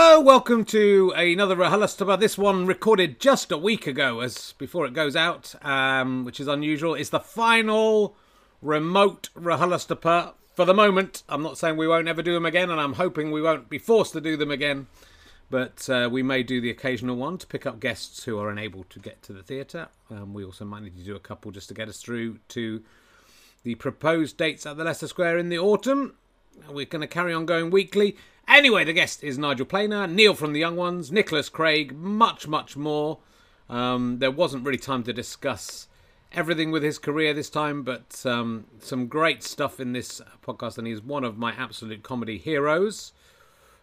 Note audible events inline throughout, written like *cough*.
Hello, welcome to another RHLSTP. This one recorded just a week ago, as before it goes out, um, which is unusual. It's the final remote RHLSTP for the moment. I'm not saying we won't ever do them again, and I'm hoping we won't be forced to do them again. But uh, we may do the occasional one to pick up guests who are unable to get to the theatre. Um, we also might need to do a couple just to get us through to the proposed dates at the Leicester Square in the autumn. We're going to carry on going weekly. Anyway, the guest is Nigel Planer, Neil from the Young Ones, Nicholas Craig, much, much more. Um, there wasn't really time to discuss everything with his career this time, but um, some great stuff in this podcast, and he's one of my absolute comedy heroes.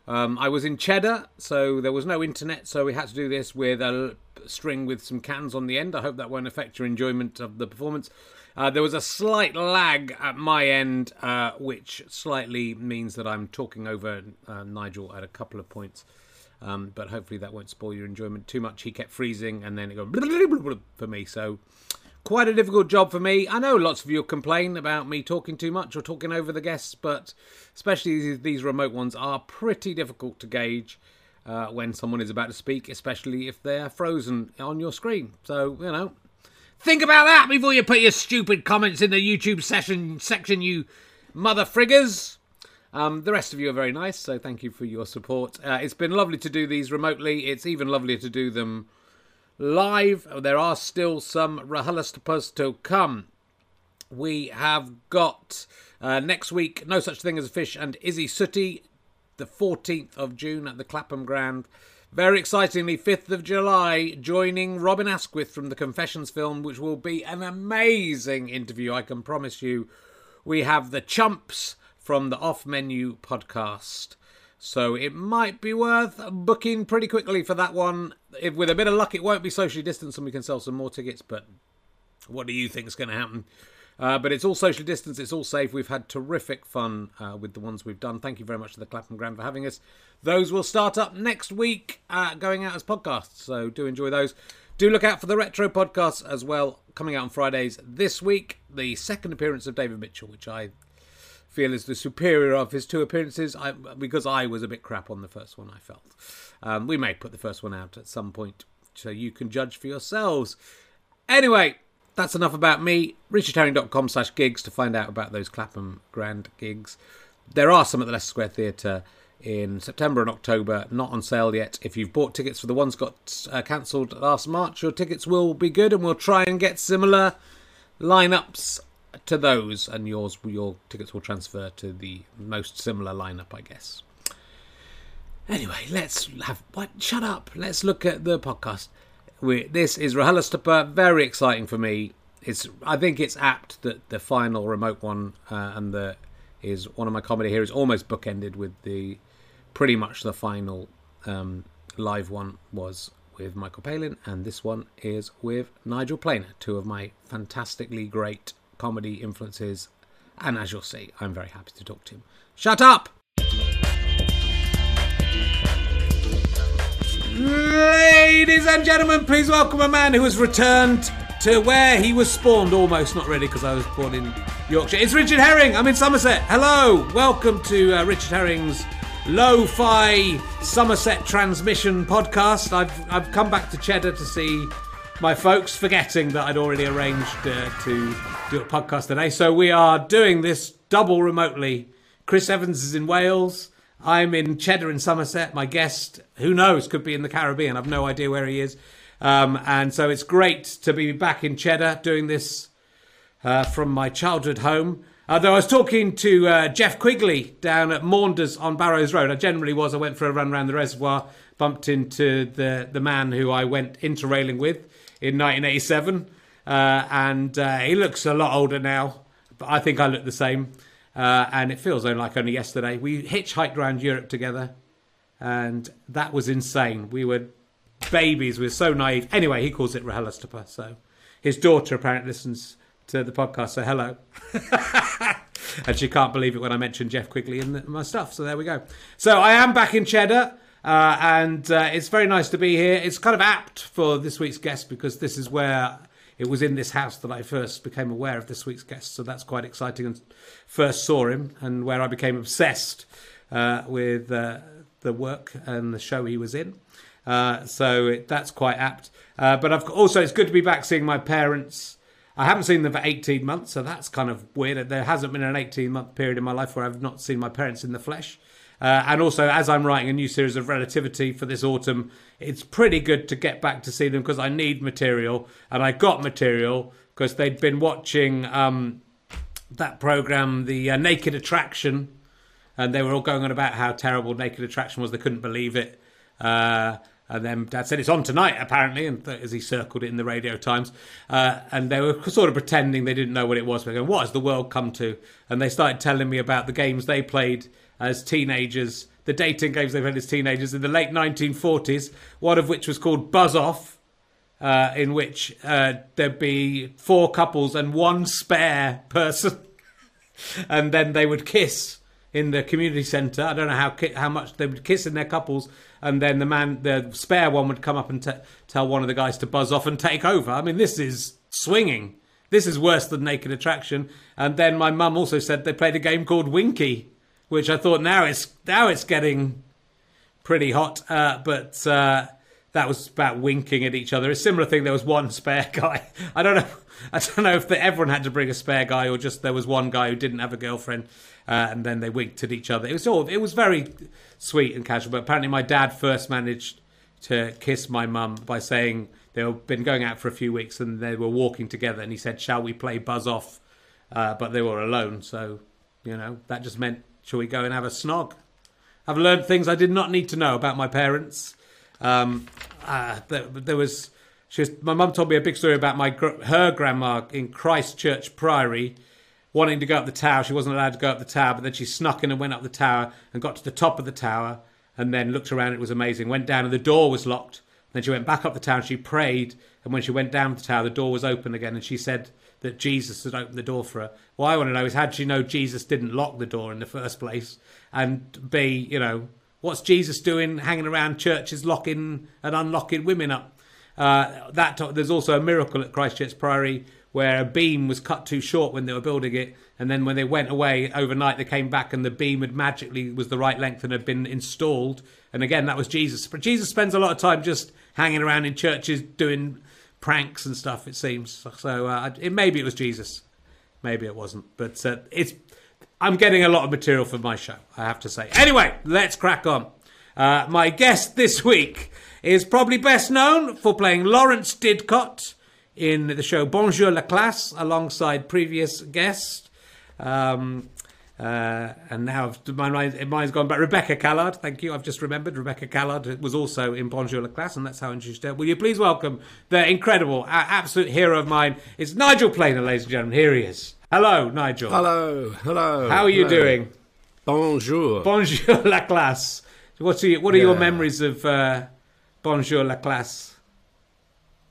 Um, I was in Cheddar, so there was no internet, so we had to do this with a string with some cans on the end. I hope that won't affect your enjoyment of the performance. Uh, there was a slight lag at my end, uh, which slightly means that I'm talking over uh, Nigel at a couple of points. Um, but hopefully that won't spoil your enjoyment too much. He kept freezing and then it go *laughs* for me. So quite a difficult job for me. I know lots of you complain about me talking too much or talking over the guests, but especially these remote ones are pretty difficult to gauge. Uh, when someone is about to speak, especially if they're frozen on your screen. So, you know, Think about that before you put your stupid comments in the YouTube session section, you mother friggers. Um, the rest of you are very nice, so thank you for your support. Uh, it's been lovely to do these remotely. It's even lovelier to do them live. There are still some RHLSTPs to come. We have got uh, next week No Such Thing as a Fish and Isy Suttie, the 14th of June at the Clapham Grand. Very excitingly, 5th of July, joining Robin Asquith from the Confessions film, which will be an amazing interview, I can promise you. We have the Chumps from the Off Menu podcast. So it might be worth booking pretty quickly for that one. If with a bit of luck, it won't be socially distanced and we can sell some more tickets. But what do you think is going to happen? Uh, but it's all social distance, it's all safe. We've had terrific fun uh, with the ones we've done. Thank you very much to the Clapham Grand for having us. Those will start up next week, uh, going out as podcasts. So do enjoy those. Do look out for the retro podcasts as well, coming out on Fridays this week. The second appearance of David Mitchell, which I feel is the superior of his two appearances, I, because I was a bit crap on the first one, I felt. Um, we may put the first one out at some point so you can judge for yourselves. Anyway, that's enough about me. richardherring.com slash gigs to find out about those Clapham Grand gigs. There are some at the Leicester Square Theatre in September and October, not on sale yet. If you've bought tickets for the ones got uh, cancelled last March, your tickets will be good, and we'll try and get similar lineups to those, and yours your tickets will transfer to the most similar lineup, I guess. Anyway, let's have what? Shut up. Let's look at the podcast we this is RHLSTP, very exciting for me. It's I think it's apt that the final remote one uh, and the is one of my comedy here is almost bookended with the pretty much the final um, live one was with Michael Palin, and this one is with Nigel Planer, two of my fantastically great comedy influences. And as you'll see, I'm very happy to talk to him. Shut up! Ladies and gentlemen, please welcome a man who has returned to where he was spawned almost, not really, because I was born in Yorkshire. It's Richard Herring. I'm in Somerset. Hello. Welcome to uh, Richard Herring's Lo Fi Somerset Transmission podcast. I've, I've come back to Cheddar to see my folks, forgetting that I'd already arranged uh, to do a podcast today. So we are doing this double remotely. Chris Evans is in Wales. I'm in Cheddar in Somerset. My guest, who knows, could be in the Caribbean. I've no idea where he is. Um, and so it's great to be back in Cheddar doing this uh, from my childhood home. Although I was talking to uh, Jeff Quigley down at Maunders on Barrows Road. I generally was. I went for a run around the reservoir, bumped into the, the man who I went interrailing with in 1987. Uh, and uh, he looks a lot older now, but I think I look the same. Uh, and it feels like only yesterday. We hitchhiked around Europe together, and that was insane. We were babies. We were so naive. Anyway, he calls it RHLSTP. So his daughter apparently listens to the podcast. So hello. *laughs* and she can't believe it when I mention Jeff Quigley and my stuff. So there we go. So I am back in Cheddar. Uh, and uh, it's very nice to be here. It's kind of apt for this week's guest because this is where it was in this house that I first became aware of this week's guest, so that's quite exciting. And first saw him, and where I became obsessed uh, with uh, the work and the show he was in. Uh, so it, that's quite apt. Uh, but I've also it's good to be back seeing my parents. I haven't seen them for 18 months, so that's kind of weird. There hasn't been an 18 month period in my life where I've not seen my parents in the flesh. Uh, and also, as I'm writing a new series of Relativity for this autumn, it's pretty good to get back to see them because I need material. And I got material because they'd been watching um, that program, The uh, Naked Attraction, and they were all going on about how terrible Naked Attraction was. They couldn't believe it. Uh, and then Dad said it's on tonight, apparently, and th- as he circled it in the Radio Times, uh, and they were sort of pretending they didn't know what it was. They're going, "What has the world come to?" And they started telling me about the games they played as teenagers, the dating games they played as teenagers in the late 1940s. One of which was called Buzz Off, uh, in which uh, there'd be four couples and one spare person, *laughs* and then they would kiss in the community centre. I don't know how how much they would kiss in their couples, and then the man, the spare one, would come up and t- tell one of the guys to buzz off and take over. I mean, this is swinging. This is worse than Naked Attraction. And then my mum also said they played a game called Winky, which I thought now it's now it's getting pretty hot. Uh, but uh, that was about winking at each other. A similar thing. There was one spare *laughs* guy. I don't know. I don't know if the, everyone had to bring a spare guy or just there was one guy who didn't have a girlfriend, uh, and then they winked at each other. It was all. It was very sweet and casual. But apparently, my dad first managed to kiss my mum by saying they've been going out for a few weeks and they were walking together, and he said, "Shall we play Buzz Off?" Uh, but they were alone, so you know that just meant, "Shall we go and have a snog?" I've learned things I did not need to know about my parents. Um, uh, there, there was, she was, my mum told me a big story about my her grandma in Christchurch Priory, wanting to go up the tower. She wasn't allowed to go up the tower, but then she snuck in and went up the tower and got to the top of the tower, and then looked around. It was amazing. Went down and the door was locked. Then she went back up the tower. She prayed, and when she went down the tower, the door was open again, and she said that Jesus had opened the door for her. What I want to know is how did she know Jesus didn't lock the door in the first place? And B, you know, what's Jesus doing hanging around churches, locking and unlocking women up? Uh, that there's also a miracle at Christchurch Priory where a beam was cut too short when they were building it, and then when they went away overnight, they came back and the beam had magically was the right length and had been installed. And again, that was Jesus. But Jesus spends a lot of time just hanging around in churches doing pranks and stuff. It seems so. Uh, it, maybe it was Jesus, maybe it wasn't. But uh, it's I'm getting a lot of material for my show. I have to say. Anyway, let's crack on. Uh, my guest this week is probably best known for playing Lawrence Didcot in the show Bonjour la classe alongside previous guests. Um, uh, and now my mind, mine's gone back. Rebecca Callard, thank you. I've just remembered Rebecca Callard was also in Bonjour la classe, and that's how I introduced her. Will you please welcome the incredible, absolute hero of mine? It's Nigel Planer, ladies and gentlemen. Here he is. Hello, Nigel. Hello, hello. How are you hello. doing? Bonjour. Bonjour la classe. What's your, what are your memories of uh, Bonjour la classe?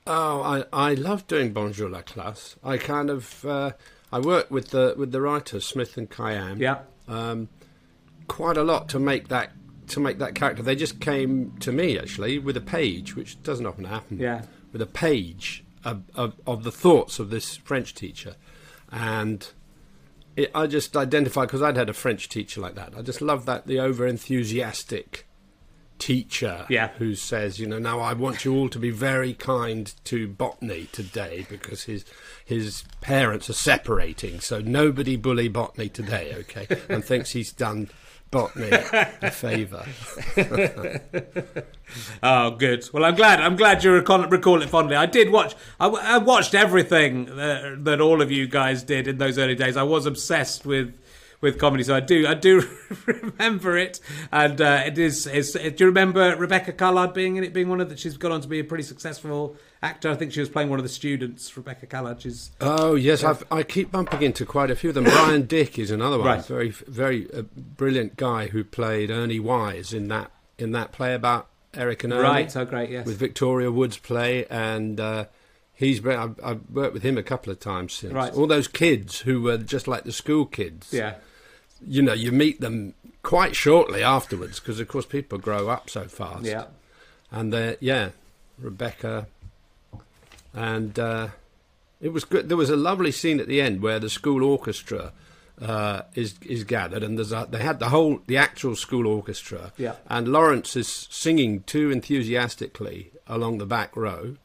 oh, I, I love doing Bonjour la classe. I kind of uh, I worked with the with the writers Smith and Kyan. Yeah. Um, quite a lot to make that to make that character. They just came to me actually with a page, which doesn't often happen. Yeah. With a page of, of, of the thoughts of this French teacher, and it, I just identified because I'd had a French teacher like that. I just love that the over enthusiastic teacher Yeah. who says, you know, now I want you all to be very kind to Botany today because his his parents are separating, so nobody bully Botany today, okay? And thinks he's done Botany a favour. *laughs* Oh, good. Well, I'm glad. I'm glad you recall, recall it fondly. I did watch. I watched everything uh, that all of you guys did in those early days. I was obsessed with with comedy, so I do. I do *laughs* remember it, and uh, it is. Do you remember Rebecca Callard being in it? Being one of the. She's gone on to be a pretty successful actor. I think she was playing one of the students. Rebecca Callard. She's Oh yes, I've, I keep bumping into quite a few of them. Bryan *coughs* Dick is another one, Right. very very uh, brilliant guy who played Ernie Wise in that in that play about Eric and Ernie. right. Oh, great. Yes. with Victoria Wood's play, and uh, he's been, I've, I've worked with him a couple of times since. Right. All those kids who were just like the school kids. yeah. You know, you meet them quite shortly afterwards because, of course, people grow up so fast. Yeah. And uh, yeah, Rebecca, and uh, it was good. There was a lovely scene at the end where the school orchestra uh, is is gathered, and there's a, they had the whole the actual school orchestra, Yeah. and Lawrence is singing too enthusiastically along the back row.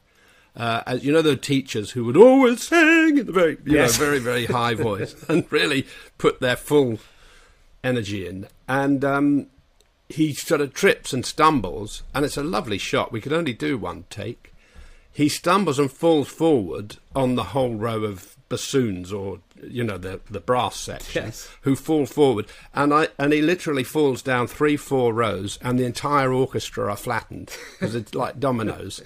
Uh, as you know, the teachers who would always sing in the very, you Yes. know, very, very high voice *laughs* and really put their full energy in. And um, he sort of trips and stumbles, and it's a lovely shot. We could only do one take. He stumbles and falls forward on the whole row of bassoons, or you know, the the brass section, Yes. who fall forward, and I and he literally falls down three, four rows, and the entire orchestra are flattened because it's like dominoes.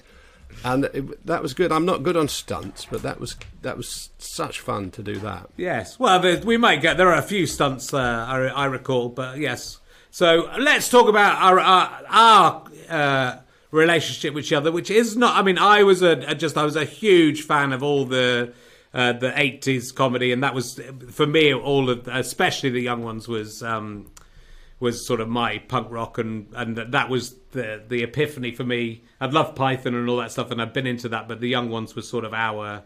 And it, that was good. I'm not good on stunts, but that was that was such fun to do that. Yes. Well, we might get. There are a few stunts uh, I, I recall, but yes. So let's talk about our our, our uh, relationship with each other, which is not. I mean, I was a, a just I was a huge fan of all the uh, the '80s comedy, and that was for me all of, especially the young ones, was. Um, was sort of my punk rock and and that- was the the epiphany for me. I'd loved Python and all that stuff, and I've been into that, but the young ones was sort of our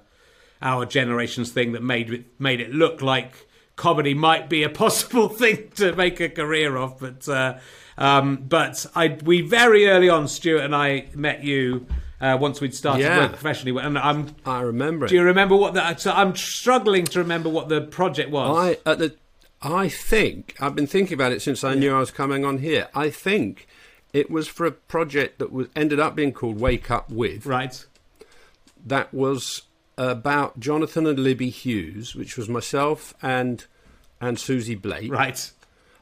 our generation's thing that made it made it look like comedy might be a *laughs* possible thing to make a career of. But uh, um, but I we very early on, Stuart and I met you uh, once we'd started Yeah. work professionally, and I'm. I remember it. Do you remember what the? So I'm struggling to remember what the project was. I at the I think I've been thinking about it since I knew I was coming on here. I think it was for a project that was ended up being called Wake Up With. right. That was about Jonathan and Libby Hughes, which was myself and and Susie Blake. Right.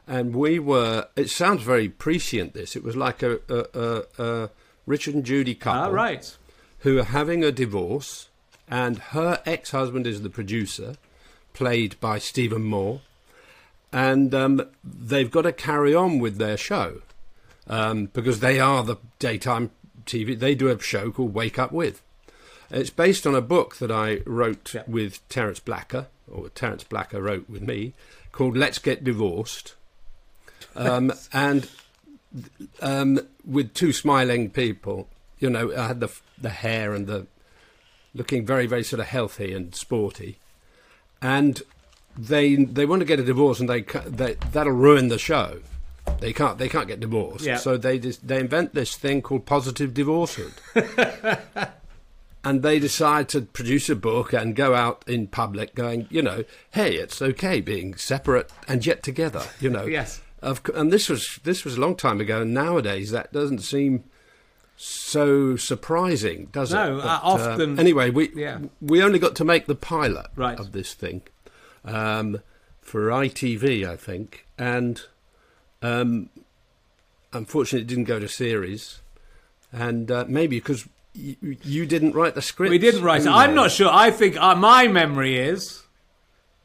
And we were. It sounds very prescient. This. It was like a, a, a, a Richard and Judy couple Ah, right. who are having a divorce, and her ex husband is the producer, played by Stephen Moore, and um, they've got to carry on with their show um, because they are the daytime TV. They do a show called Wake Up With. It's based on a book that I wrote Yeah. with Terence Blacker, or Terence Blacker wrote with me, called Let's Get Divorced. Um, *laughs* and um, with two smiling people. You know, I had the the hair and the looking very very sort of healthy and sporty, and they they want to get a divorce and they, that'll ruin the show. They can't they can't get divorced. Yeah. So they just, they invent this thing called positive divorcehood. *laughs* and they decide to produce a book and go out in public going, you know, hey, it's okay being separate and yet together, you know. *laughs* Yes. Of, and this was this was a long time ago. And nowadays, that doesn't seem so surprising, does No, it? uh, often- anyway, we yeah. we only got to make the pilot Right. of this thing um, for ITV, I think, and um, unfortunately, it didn't go to series, and uh, maybe because. You, you didn't write the script. We didn't write it. I'm not sure. I think uh, my memory is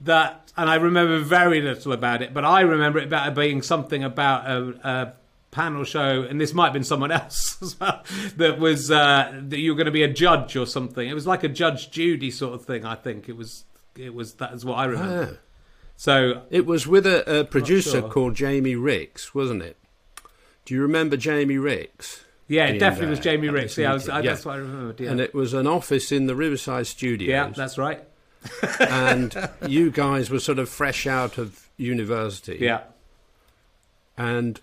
that, and I remember very little about it, but I remember it about being something about a, a panel show, and this might have been someone *laughs* else as well, that was uh, that you were going to be a judge or something. It was like a Judge Judy sort of thing. I think it was. It was that is what I remember. Ah. So It was with a, a producer sure. called Jamie Rix, wasn't it? Do you remember Jamie Rix? yeah, it definitely was Jamie at Rix. Yeah, I was. I, Yeah. that's what I remembered. Yeah, And it was an office in the Riverside Studios. yeah, that's right. *laughs* and you guys were sort of fresh out of university. Yeah. And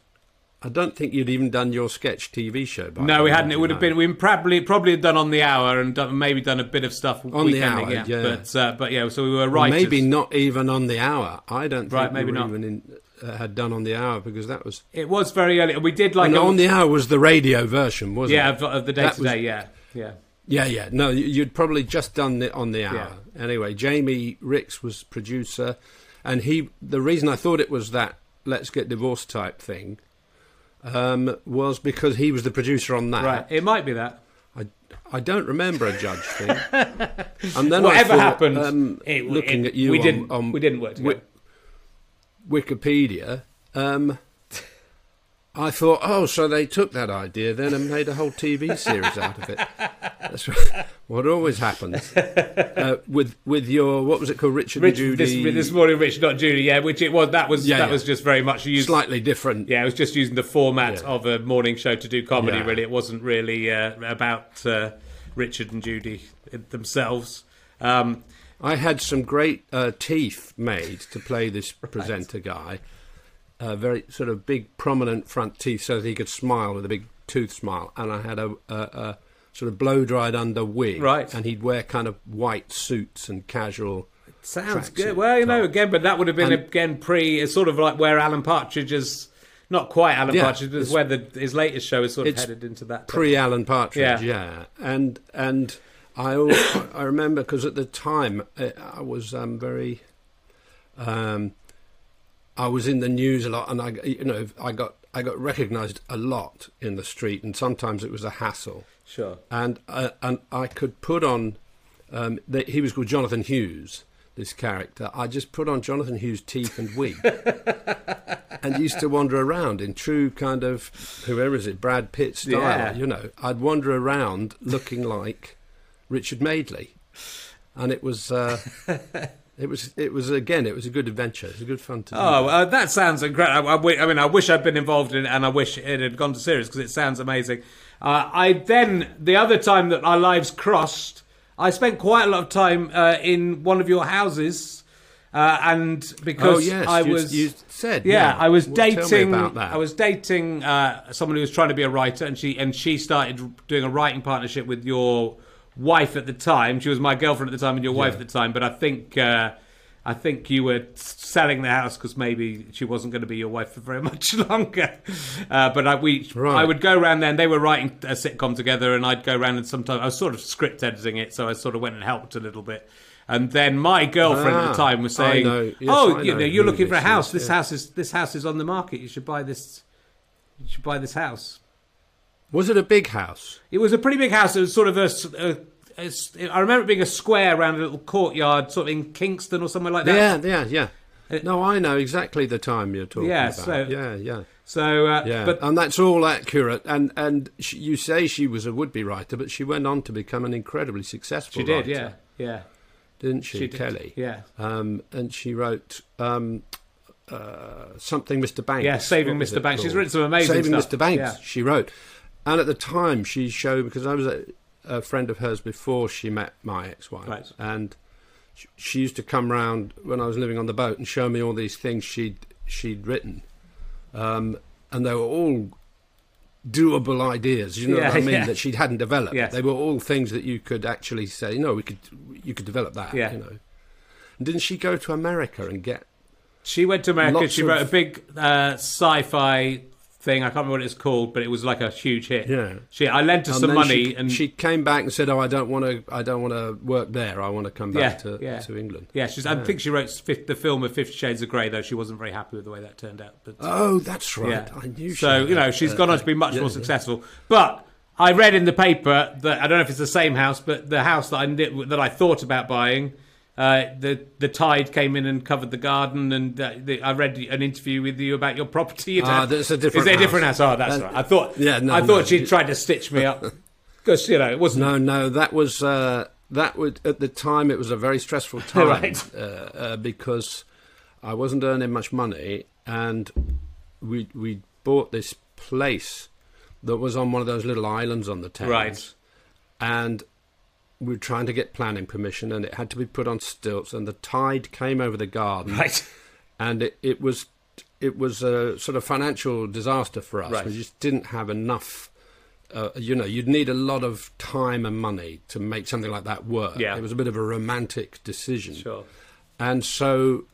I don't think you'd even done your sketch TV show. By No, we hadn't. It would have No. been. We probably probably had done on the hour and done, maybe done a bit of stuff On the hour, yeah. yeah. But uh, but yeah, so we were right. Maybe not even on the hour. I don't think Right, maybe we not. even in, uh, had done on the hour because that was. It was very early. We did like and a, on the hour was the radio version, wasn't yeah it? of, of the day That to was- day. Yeah, yeah. Yeah, yeah. No, you- you'd probably just done it on the hour. Yeah. Anyway, Jamie Rix was producer, and he. The reason I thought it was that "Let's Get Divorced" type thing um, was because he was the producer on that. Right. It might be that. I, I don't remember a judge thing. *laughs* and then I Whatever thought, happened, um, it, looking it- at you we on, didn't. on we didn't work together. Wi- Wikipedia, um, I thought, oh, so they took that idea then and made a whole TV *laughs* series out of it. That's what- what always happens uh, with with your what was it called, Richard Rich, and this, Judy? this morning, Rich, not Judy. Yeah, which it was. That was Yeah, that yeah. was just very much used. slightly different. Yeah, it was just using the format Yeah. of a morning show to do comedy. Really, it wasn't really uh, about uh, Richard and Judy themselves. Um, I had some great uh, teeth made to play this *laughs* presenter guy. Uh, very sort of big, prominent front teeth, so that he could smile with a big tooth smile. And I had a, a, a sort of blow dried under wig, Right. And he'd wear kind of white suits and casual. Sounds good. Well, you know, again, but that would have been And- again pre. It's sort of like where Alan Partridge is. Not quite Alan Yeah, Partridge, but where the, his latest show is sort of headed into that. Pre Alan Partridge, Yeah. yeah. And and I *coughs* I remember because at the time uh, I was um, very um, I was in the news a lot, and I you know I got I got recognised a lot in the street, and sometimes it was a hassle. Sure. and uh, and I could put on. Um, the, he was called Jonathan Hughes. This character, I just put on Jonathan Hughes' teeth and wig, *laughs* and used to wander around in true kind of whoever is it, Brad Pitt style. Yeah. You know, I'd wander around looking like Richard Madeley, and it was. Uh, *laughs* It was, it was again, it was a good adventure. It was a good fun to do. Oh, uh, that sounds incredible. I, I, I mean, I wish I'd been involved in it, and I wish it had gone to series because it sounds amazing. Uh, I then the other time that our lives crossed, I spent quite a lot of time uh, in one of your houses, uh, and because Oh, yes, I you- was you said, yeah, yeah. I was Well, tell me dating. about that. I was dating uh, someone who was trying to be a writer, and she and she started doing a writing partnership with your wife at the time. She was my girlfriend at the time and your wife Yeah. at the time. But I think uh, I think you were selling the house because maybe she wasn't going to be your wife for very *laughs* much longer. Uh, but I, we, Right. I would go around there. and They were writing a sitcom together, and I'd go around and sometimes I was sort of script editing it, so I sort of went and helped a little bit. And then my girlfriend at the Ah, time was saying. Yes, "Oh, I you know know, you're looking for a house. is, This yeah. house is this house is on the market. You should buy this. You should buy this house." Was it a big house? It was a pretty big house. It was sort of a. a- I remember it being a square around a little courtyard, sort of in Kingston or somewhere like that. Yeah, yeah, yeah. No, I know exactly the time you're talking Yeah, about. so- yeah, yeah, So, uh, yeah. but and that's all accurate. And and she, you say she was a would-be writer, but she went on to become an incredibly successful. she did, writer, yeah, yeah. didn't she, She did, Kelly? yeah. Um, and she wrote um, uh, something, Mr. Banks. Yeah, Saving Mr. it Banks. She's written some amazing Saving stuff. Mr. Banks. Yeah. She wrote, and at the time she showed because I was a, a friend of hers before she met my ex-wife, Right. and she, she used to come round when I was living on the boat and show me all these things she'd she'd written, um, and they were all doable ideas. You know Yeah, what I mean? yeah. That she hadn't developed. Yes. They were all things that you could actually say, no, we could you could develop that. Yeah. You know. And didn't she go to America and get She went to America. She wrote of- a big uh, sci-fi thing. I can't remember what it's called, but it was like a huge hit. Yeah. She, I lent her And some money, she, and she came back and said, "Oh, I don't want to. I don't want to work there. I want to come back Yeah, to, yeah. to England." yeah, she's. I think she wrote fif- the film of Fifty Shades of Grey, though she wasn't very happy with the way that turned out. But Oh, that's right. Yeah. I knew. She so you know she's uh, gone on to be much yeah, more yeah. successful. But I read in the paper that I don't know if it's the same house, but the house that I that I thought about buying, uh, the the tide came in and covered the garden, and uh, the, I read an interview with you about your property. *laughs* Ah, that's a different Is there a different house? Oh, that's That- right. I thought. Yeah, no, I thought no. she'd tried to stitch me up *laughs* because you know it wasn't. No, no, that was uh, that would at the time it was a very stressful *laughs* time Right. uh, uh, because I wasn't earning much money, and we we bought this place that was on one of those little islands on the Thames, Right. and we were trying to get planning permission, and it had to be put on stilts, and the tide came over the garden, Right. and it, it was it was a sort of financial disaster for us. Right. We just didn't have enough. Uh, you know, you'd need a lot of time and money to make something like that work. Yeah. It was a bit of a romantic decision, Sure. and so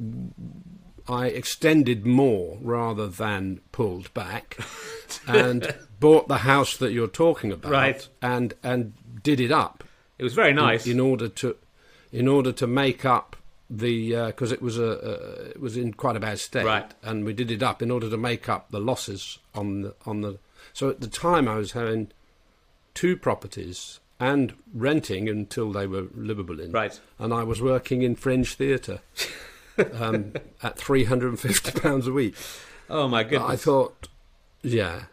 I extended more rather than pulled back, *laughs* and bought the house that you're talking about, Right. And and did it up It was very nice. in order to in order to make up the because it was a uh, it was in quite a bad state Right. and we did it up in order to make up the losses on the on the so at the time I was having two properties and renting until they were livable in Right. and I was working in fringe theatre *laughs* um, at 350 pounds a week oh my goodness. I thought yeah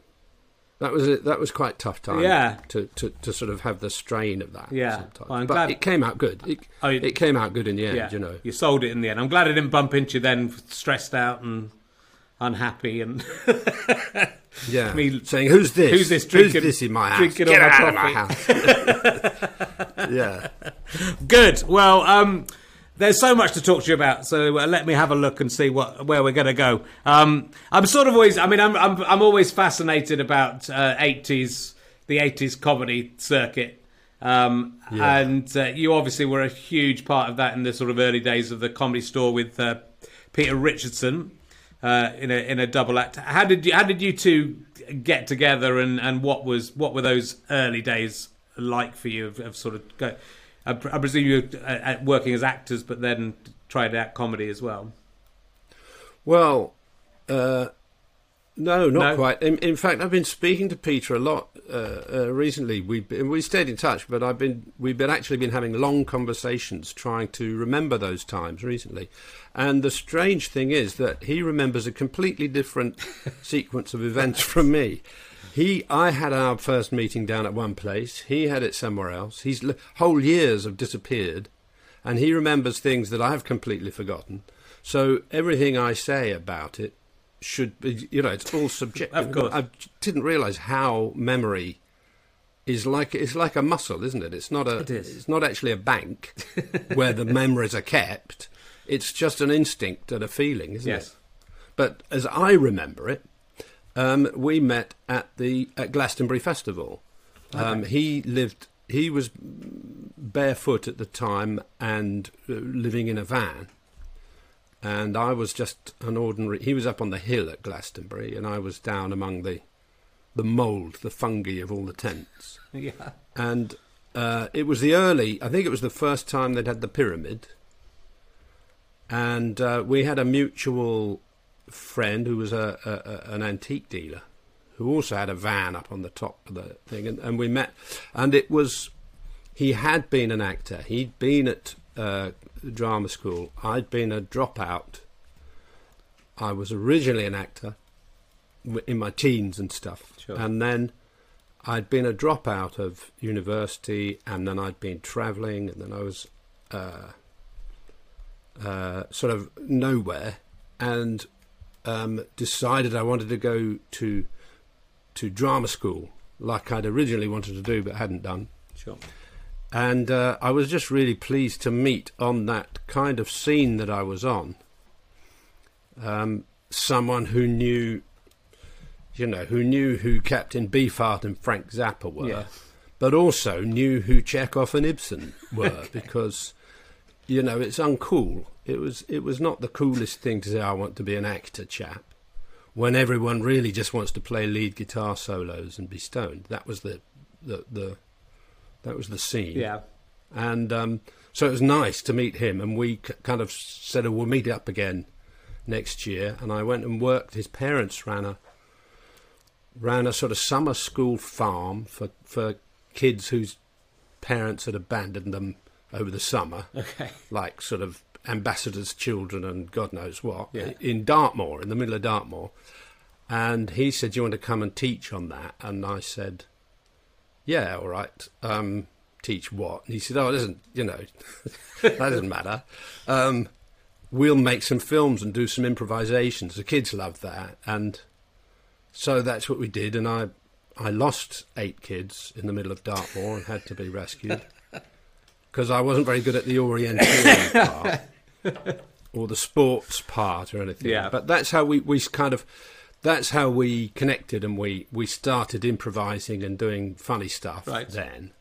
that was it that was quite tough time Yeah. to, to, to sort of have the strain of that Yeah. sometimes. Well, I'm but glad- it came out good it, Oh, you- it came out good in the end yeah. you know You sold it in the end. I'm glad I didn't bump into you then, stressed out and unhappy and *laughs* yeah me- saying who's this who's this drinking- this in my house drinking get all my out of my house *laughs* yeah *laughs* Good. Well, um, there's so much to talk to you about. So uh, let me have a look and see what where we're going to go. Um, I'm sort of always. I mean, I'm I'm, I'm always fascinated about uh, 80s the 80s comedy circuit. Um, Yeah. And uh, you obviously were a huge part of that in the sort of early days of the comedy store with uh, Peter Richardson uh, in a in a double act. How did you how did you two get together and, and what was what were those early days like for you of, of sort of go, I, I presume you were uh, uh, working as actors but then tried out comedy as well. Well, uh, no, not No? quite. In, in fact, I've been speaking to Peter a lot uh, uh, recently. We we stayed in touch, but I've been we've been actually been having long conversations trying to remember those times recently. And the strange thing is that he remembers a completely different *laughs* sequence of events from me. He, I had our first meeting down at one place. He had it somewhere else. His l- whole years have disappeared, and he remembers things that I've completely forgotten. So everything I say about it should be, you know, it's all subjective. Of course. I didn't realise how memory is like it's like a muscle, isn't it? It's not a. It is. It's not actually a bank where the memories are kept. It's just an instinct and a feeling, isn't it? Yes. it? But as I remember it, um, we met at the at Glastonbury Festival. Um, he lived. He was barefoot at the time and uh, living in a van. And I was just an ordinary. He was up on the hill at Glastonbury, and I was down among the the mould, the fungi of all the tents. *laughs* Yeah. And uh, it was the early. I think it was the first time they'd had the pyramid. And uh, we had a mutual friend who was a, a, an antique dealer, who also had a van up on the top of the thing, and, and we met. And it was he had been an actor. He'd been at uh, drama school. I'd been a dropout. I was originally an actor in my teens and stuff, Sure. and then I'd been a dropout of university, and then I'd been travelling, and then I was uh, uh, sort of nowhere, and um, decided I wanted to go to to drama school, like I'd originally wanted to do but hadn't done. Sure. And uh, I was just really pleased to meet on that kind of scene that I was on um, someone who knew, you know, who knew who Captain Beefheart and Frank Zappa were, Yeah. but also knew who Chekhov and Ibsen were *laughs* because, you know, it's uncool. It was it was not the coolest thing to say I want to be an actor, chap. When everyone really just wants to play lead guitar solos and be stoned, that was the the, the that was the scene Yeah. and um, so it was nice to meet him. And we c- kind of said, oh, "We'll meet up again next year." And I went and worked. His parents ran a ran a sort of summer school farm for for kids whose parents had abandoned them over the summer, Okay. like sort of ambassadors' children and God knows what, Yeah. in Dartmoor, in the middle of Dartmoor. And he said, "Do you want to come and teach on that?" And I said, "Yeah, all right." Um, teach what? And he said, "Oh, it doesn't, you know, *laughs* that doesn't matter. Um, we'll make some films and do some improvisations. The kids love that." And so that's what we did. And I, I lost eight kids in the middle of Dartmoor and had to be rescued because I wasn't very good at the orienteering part *laughs* *laughs* or the sports part or anything. Yeah. But that's how we, we kind of that's how we connected and we, we started improvising and doing funny stuff Right. then.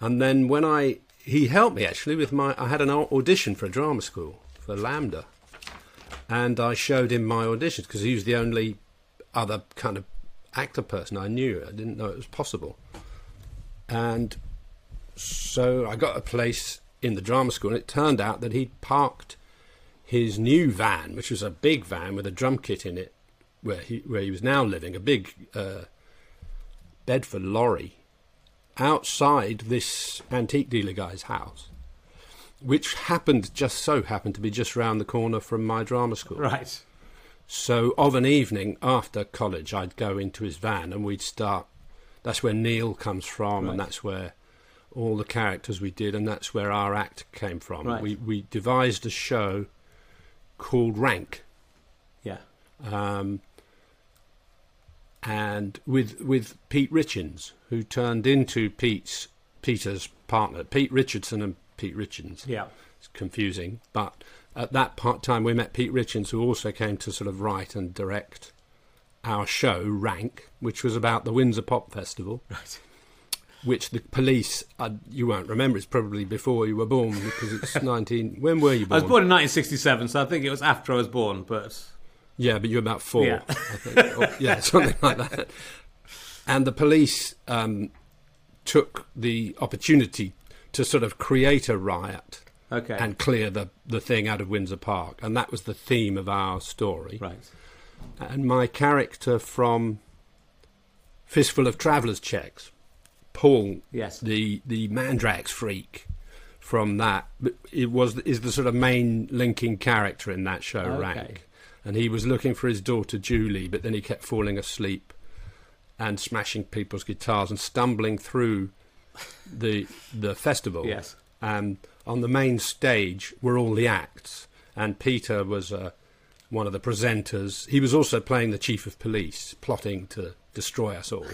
And then when I he helped me actually with my I had an audition for a drama school for LAMDA. And I showed him my auditions because he was the only other kind of actor person I knew. I didn't know it was possible. And so I got a place in the drama school, and it turned out that he'd parked his new van, which was a big van with a drum kit in it, where he where he was now living, a big uh, Bedford lorry, outside this antique dealer guy's house, which happened just so happened to be just round the corner from my drama school. Right. So of an evening after college, I'd go into his van and we'd start. That's where Neil comes from, Right. and that's where all the characters we did, and that's where our act came from. Right. We we devised a show called Rank, Yeah. um, and with with Pete Richens, who turned into Pete's Peter's partner, Pete Richardson and Pete Richens Yeah. It's confusing, but at that part time we met Pete Richens, who also came to sort of write and direct our show Rank, which was about the Windsor Pop Festival. Right. Which the police, uh, you won't remember, it's probably before you were born because it's *laughs* 19. When were you born? I was born in 1967, so I think it was after I was born, but Yeah, but you're about four, Yeah. I think. Or- yeah, *laughs* something like that. And the police um, took the opportunity to sort of create a riot okay. and clear the, the thing out of Windsor Park. And that was the theme of our story. right. And my character from Fistful of Travellers Cheques, Paul, Yes. the, the Mandrax freak from that, it was is the sort of main linking character in that show, Okay. Rank. And he was looking for his daughter Julie, but then he kept falling asleep and smashing people's guitars and stumbling through the the festival. Yes. And on the main stage were all the acts, and Peter was uh, one of the presenters. He was also playing the chief of police, plotting to destroy us all.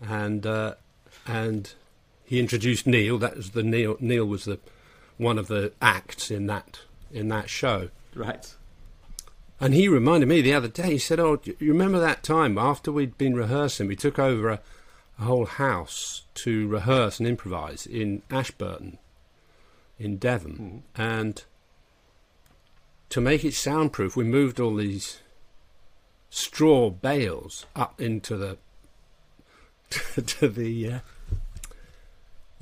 And uh, and he introduced Neil. That was the Neil. Neil was the one of the acts in that in that show. Right. And he reminded me the other day. He said, "Oh, you remember that time after we'd been rehearsing? We took over a, a whole house to rehearse and improvise in Ashburton, in Devon, hmm. and to make it soundproof, we moved all these straw bales up into the *laughs* to the." Uh,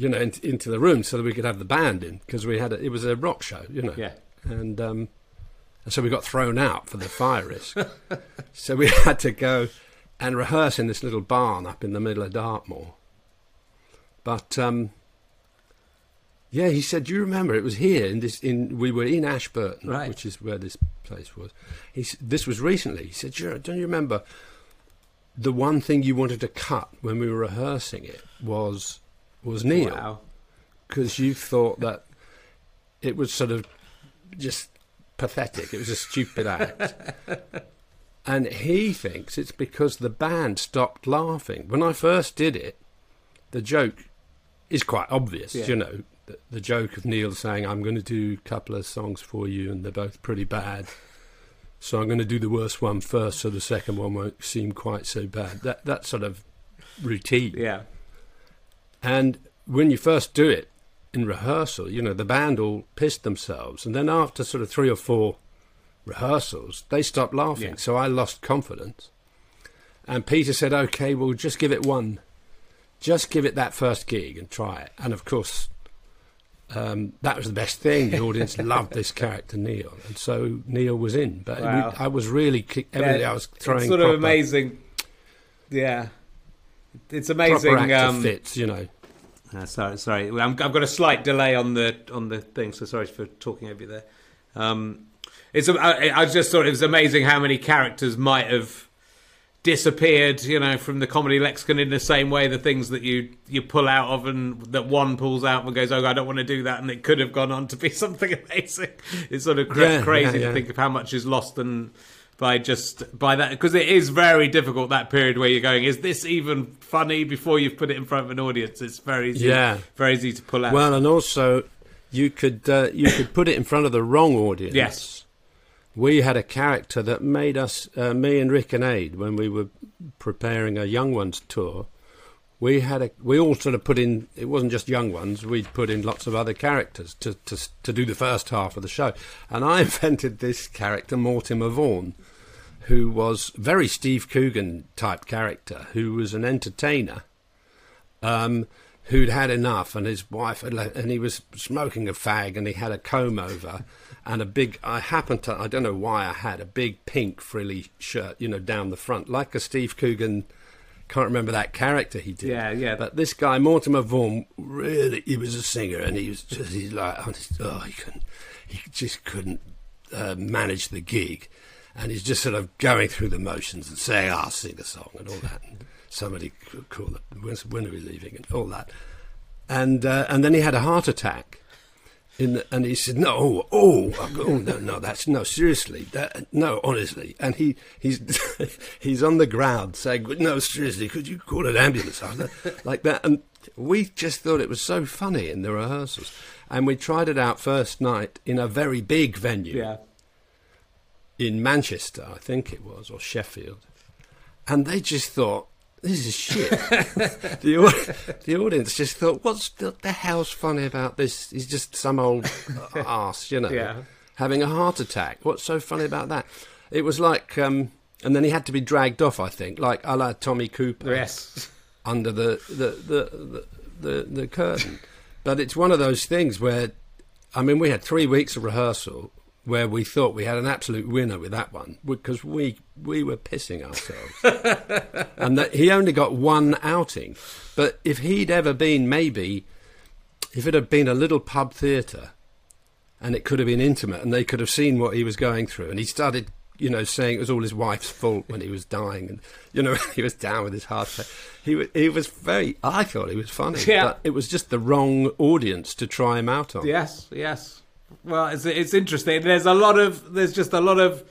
you know, in, into the room so that we could have the band in because we had a, it was a rock show, you know, Yeah. and um, and so we got thrown out for the fire risk. *laughs* so we had to go and rehearse in this little barn up in the middle of Dartmoor. But um, yeah, he said, "Do you remember? It was here in this. In we were in Ashburton, Right. which is where this place was. He, this was recently. He said, "Do "Don't you remember? The one thing you wanted to cut when we were rehearsing it was was Neil." Wow. because you thought that it was sort of just pathetic. It was a stupid act. *laughs* and he thinks it's because the band stopped laughing. When I first did it, the joke is quite obvious, Yeah. you know. The, the joke of Neil saying, I'm going to do a couple of songs for you, and they're both pretty bad. So I'm going to do the worst one first, so the second one won't seem quite so bad. That that sort of routine. Yeah. And when you first do it in rehearsal, you know, the band all pissed themselves. And then after sort of three or four rehearsals, they stopped laughing. Yeah. So I lost confidence. And Peter said, okay, well, just give it one. Just give it that first gig and try it. And of course, um, that was the best thing. The audience *laughs* loved this character, Neil. And so Neil was in. But Wow. we, I was really, kick, everything I was throwing It's sort of amazing. Yeah. It's amazing. actor Um, fits, you know. Uh, sorry, sorry. I'm, I've got a slight delay on the on the thing, so sorry for talking over you there. Um, it's. a- I, I just thought it was amazing how many characters might have disappeared, you know, from the comedy lexicon in the same way the things that you you pull out of and that one pulls out and goes, "Oh, I don't want to do that," and it could have gone on to be *laughs* something amazing. It's sort of cra- Yeah, crazy yeah, yeah. to think of how much is lost and by just by that because it is very difficult that period where you're going is this even funny before you've put it in front of an audience it's very easy Yeah. very easy to pull out Well, and also you could uh, you could put it in front of the wrong audience. Yes. We had a character that made us, uh, me and Rick and Ade, when we were preparing a Young Ones tour. We had a, we all sort of put in. It wasn't just Young Ones. We'd put in lots of other characters to to to do the first half of the show. And I *laughs* invented this character, Mortimer Vaughan, who was very Steve Coogan type character, who was an entertainer um, who'd had enough, and his wife had, le- and he was smoking a fag, and he had a comb over, and a big. I happened to, I don't know why I had a big pink frilly shirt, you know, down the front, like a Steve Coogan. Can't remember that character he did. Yeah, yeah. But this guy Mortimer Vaughan, really, he was a singer, and he was just, he's like, oh, he couldn't, he just couldn't uh, manage the gig, and he's just sort of going through the motions and saying, "I'll sing a song" and all that. Somebody could call it, "When are we leaving?" and all that. And uh, and then he had a heart attack. In the, and he said, "No, oh, oh, no, no, that's no, seriously, that, no, honestly." And he he's *laughs* he's on the ground saying, "No, seriously, could you call an ambulance?" I was like- like that, and we just thought it was so funny in the rehearsals. And we tried it out first night in a very big venue Yeah. in Manchester, I think it was, or Sheffield, and they just thought. This is shit. *laughs* the, the audience just thought, "What's the, the hell's funny about this? He's just some old *laughs* ass, you know, Yeah. having a heart attack. What's so funny about that?" It was like, um, and then he had to be dragged off. I think, like a la Tommy Cooper Yes. under the the, the, the, the, the curtain. But it's one of those things where, I mean, we had three weeks of rehearsal where we thought we had an absolute winner with that one because we we were pissing ourselves, *laughs* and that he only got one outing. But if he'd ever been maybe, if it had been a little pub theatre, and it could have been intimate, and they could have seen what he was going through, and he started. You know, saying it was all his wife's fault when he was dying, and you know *laughs* he was down with his heart attack. He was, he was very. I thought he was funny, Yeah. but it was just the wrong audience to try him out on. Yes, yes. Well, it's it's interesting. There's a lot of there's just a lot of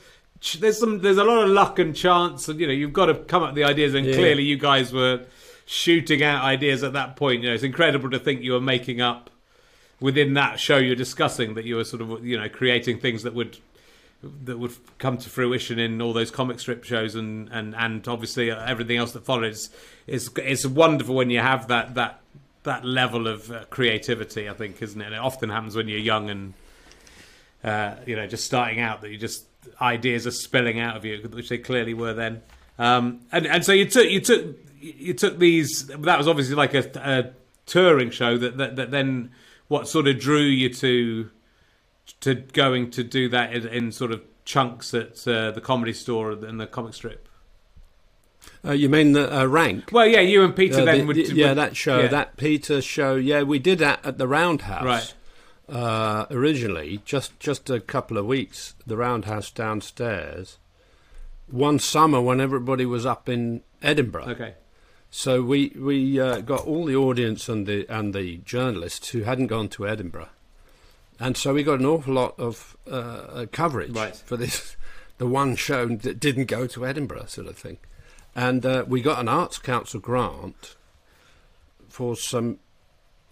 there's some there's a lot of luck and chance, and you know you've got to come up with the ideas. And Yeah. clearly, you guys were shooting out ideas at that point. You know, it's incredible to think you were making up within that show you're discussing that you were sort of you know creating things that would that would come to fruition in all those comic strip shows and and and obviously everything else that follows. It's it's wonderful when you have that that that level of uh, creativity. I think, isn't it? And it often happens when you're young and uh, you know just starting out that you just ideas are spilling out of you, which they clearly were then. Um, and and so you took you took you took these. That was obviously like a, a touring show that, that that then what sort of drew you to to going to do that in, in sort of chunks at uh, the comedy store and the comic strip. Uh, you mean the uh, rank? Well, yeah, you and Peter Uh, then the- would, the- yeah, would- that show, yeah. that Peter show. Yeah, we did that at the Roundhouse. Right. Uh, originally, just just a couple of weeks, the Roundhouse downstairs. One summer when everybody was up in Edinburgh, Okay. so we we uh, got all the audience and the and the journalists who hadn't gone to Edinburgh, and so we got an awful lot of uh, coverage Right. for this, the one show that didn't go to Edinburgh, sort of thing, and uh, we got an Arts Council grant for some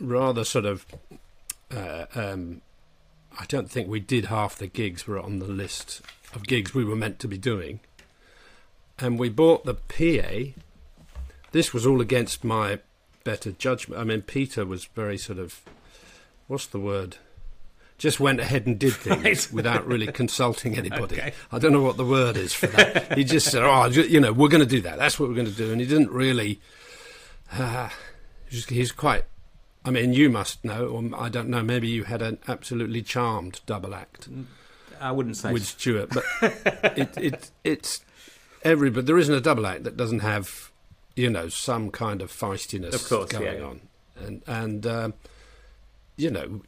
rather sort of. Uh, um, I don't think we did half the gigs were on the list of gigs we were meant to be doing, and we bought the PA this was all against my better judgment. I mean, Peter was very sort of, what's the word? Just went ahead and did things Right. *laughs* without really consulting anybody. Okay. I don't know what the word is for that. he just said, "Oh, you know, we're going to do that. That's what we're going to do," and he didn't really. Uh, he's quite. I mean, you must know, or I don't know. Maybe you had an absolutely charmed double act I wouldn't say. with Stuart, but *laughs* it, it it's every but there isn't a double act that doesn't have you know some kind of feistiness Of course, going yeah. on, and and um, you know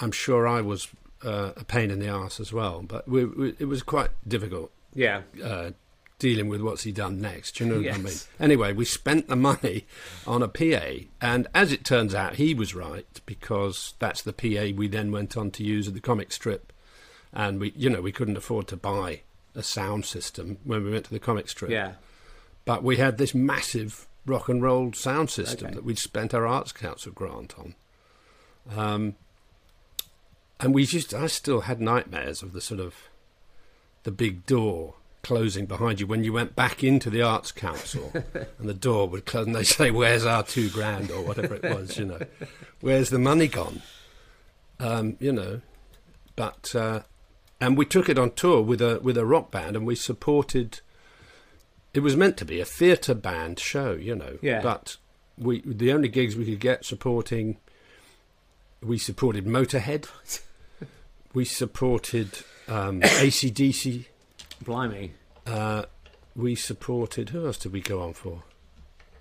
I'm sure I was uh, a pain in the ass as well, but we, we, it was quite difficult yeah. uh, dealing with what's he done next. Do you know what I mean? Anyway, we spent the money on a PA, and as it turns out, he was right because that's the PA we then went on to use at the comic strip, and we, you know, we couldn't afford to buy a sound system when we went to the comic strip. Yeah. But we had this massive rock and roll sound system Okay. that we'd spent our Arts Council grant on. Um, and we just, I still had nightmares of the sort of the big door closing behind you when you went back into the Arts Council *laughs* and the door would close and they say, Where's our two grand or whatever it was, you know? *laughs* Where's the money gone? Um, you know. But uh, and we took it on tour with a with a rock band and we supported it was meant to be a theatre band show, you know. Yeah. But we the only gigs we could get supporting we supported Motorhead. *laughs* we supported um, ACDC. Blimey. Uh, we supported who else did we go on for?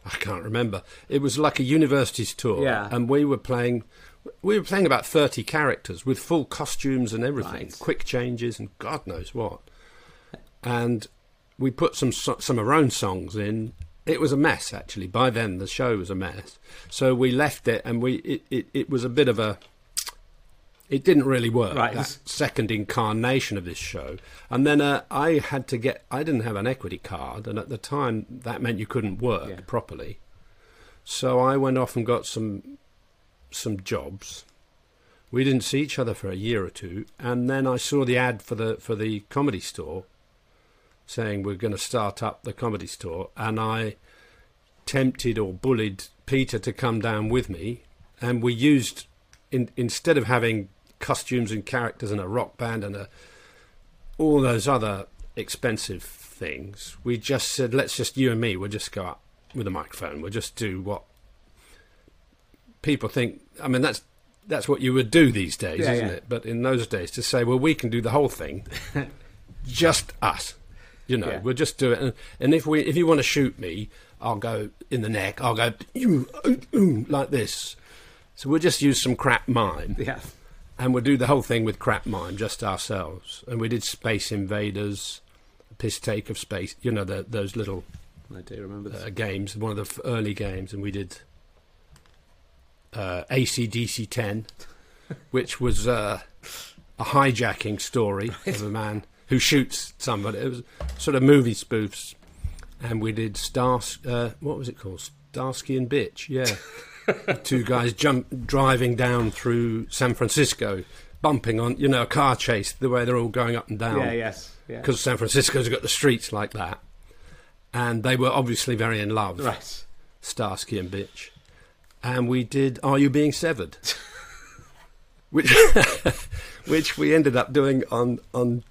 I can't remember. It was like a universities tour, Yeah. and we were playing. We were playing about thirty characters with full costumes and everything, Right. quick changes and God knows what. And we put some some of our own songs in. It was a mess actually. By then the show was a mess. So we left it, and we it, it, it was a bit of a. It didn't really work. Right. That second incarnation of this show, and then uh, I had to get. I didn't have an equity card, and at the time that meant you couldn't work Yeah. properly. So I went off and got some some jobs, We didn't see each other for a year or two, and then I saw the ad for the for the comedy store, saying we're going to start up the comedy store, and I tempted or bullied Peter to come down with me, and we used in, instead of having costumes and characters and a rock band and a, all those other expensive things, we just said, let's just you and me, we'll just go up with a microphone, we'll just do what people think. I mean, that's that's what you would do these days, Yeah, isn't yeah. it? But in those days, to say, well, we can do the whole thing, *laughs* just us. You know, Yeah. we'll just do it. And, and if we, if you want to shoot me, I'll go in the neck. I'll go "Ooh, ooh, ooh," like this. So we'll just use some crap mime, Yeah. And we'll do the whole thing with crap mime, just ourselves. And we did Space Invaders, Piss Take of Space. You know, the, those little I do remember uh, games, one of the f- early games, and we did uh, ACDC 10, *laughs* which was uh, a hijacking story of a man who shoots somebody. It was sort of movie spoofs, and we did Stars. Uh, what was it called? Starsky and Bitch. Yeah, *laughs* *laughs* two guys jump driving down through San Francisco, bumping on you know a car chase the way they're all going up and down yeah, yes. Yeah. because San Francisco's got the streets like that. And they were obviously very in love, Right. Starsky and Bitch. And we did Are You Being Severed? *laughs* which, *laughs* which we ended up doing on, on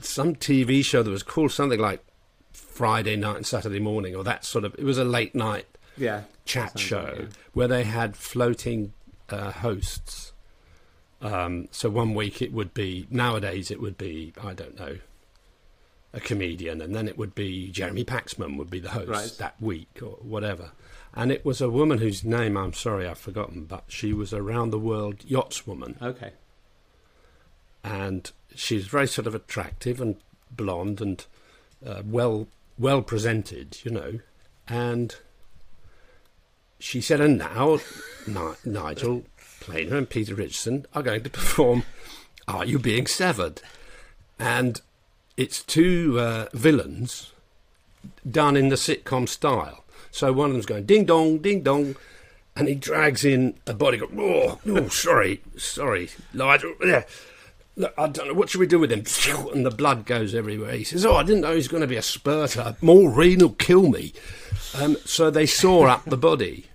some TV show that was called something like Friday night and Saturday morning, or that sort of. It was a late night Yeah. chat show like, where they had floating uh, hosts. Um, so one week it would be nowadays it would be I don't know a comedian, and then it would be Jeremy Paxman would be the host Right. that week or whatever. And it was a woman whose name I'm sorry I've forgotten, but she was a round the world yachtswoman, Okay. and she's very sort of attractive and blonde and uh, well well presented, you know, and she said, and now Ni- Nigel Planer and Peter Richardson are going to perform Are You Being Severed? And it's two uh, villains done in the sitcom style. So one of them's going ding dong, ding dong, and he drags in a bodyguard. Oh, oh sorry, sorry, Nigel. Yeah. Look, I don't know. What should we do with him? *laughs* And the blood goes everywhere. He says, "Oh, I didn't know he was going to be a spurter. Maureen will kill me." Um, so they saw up the body,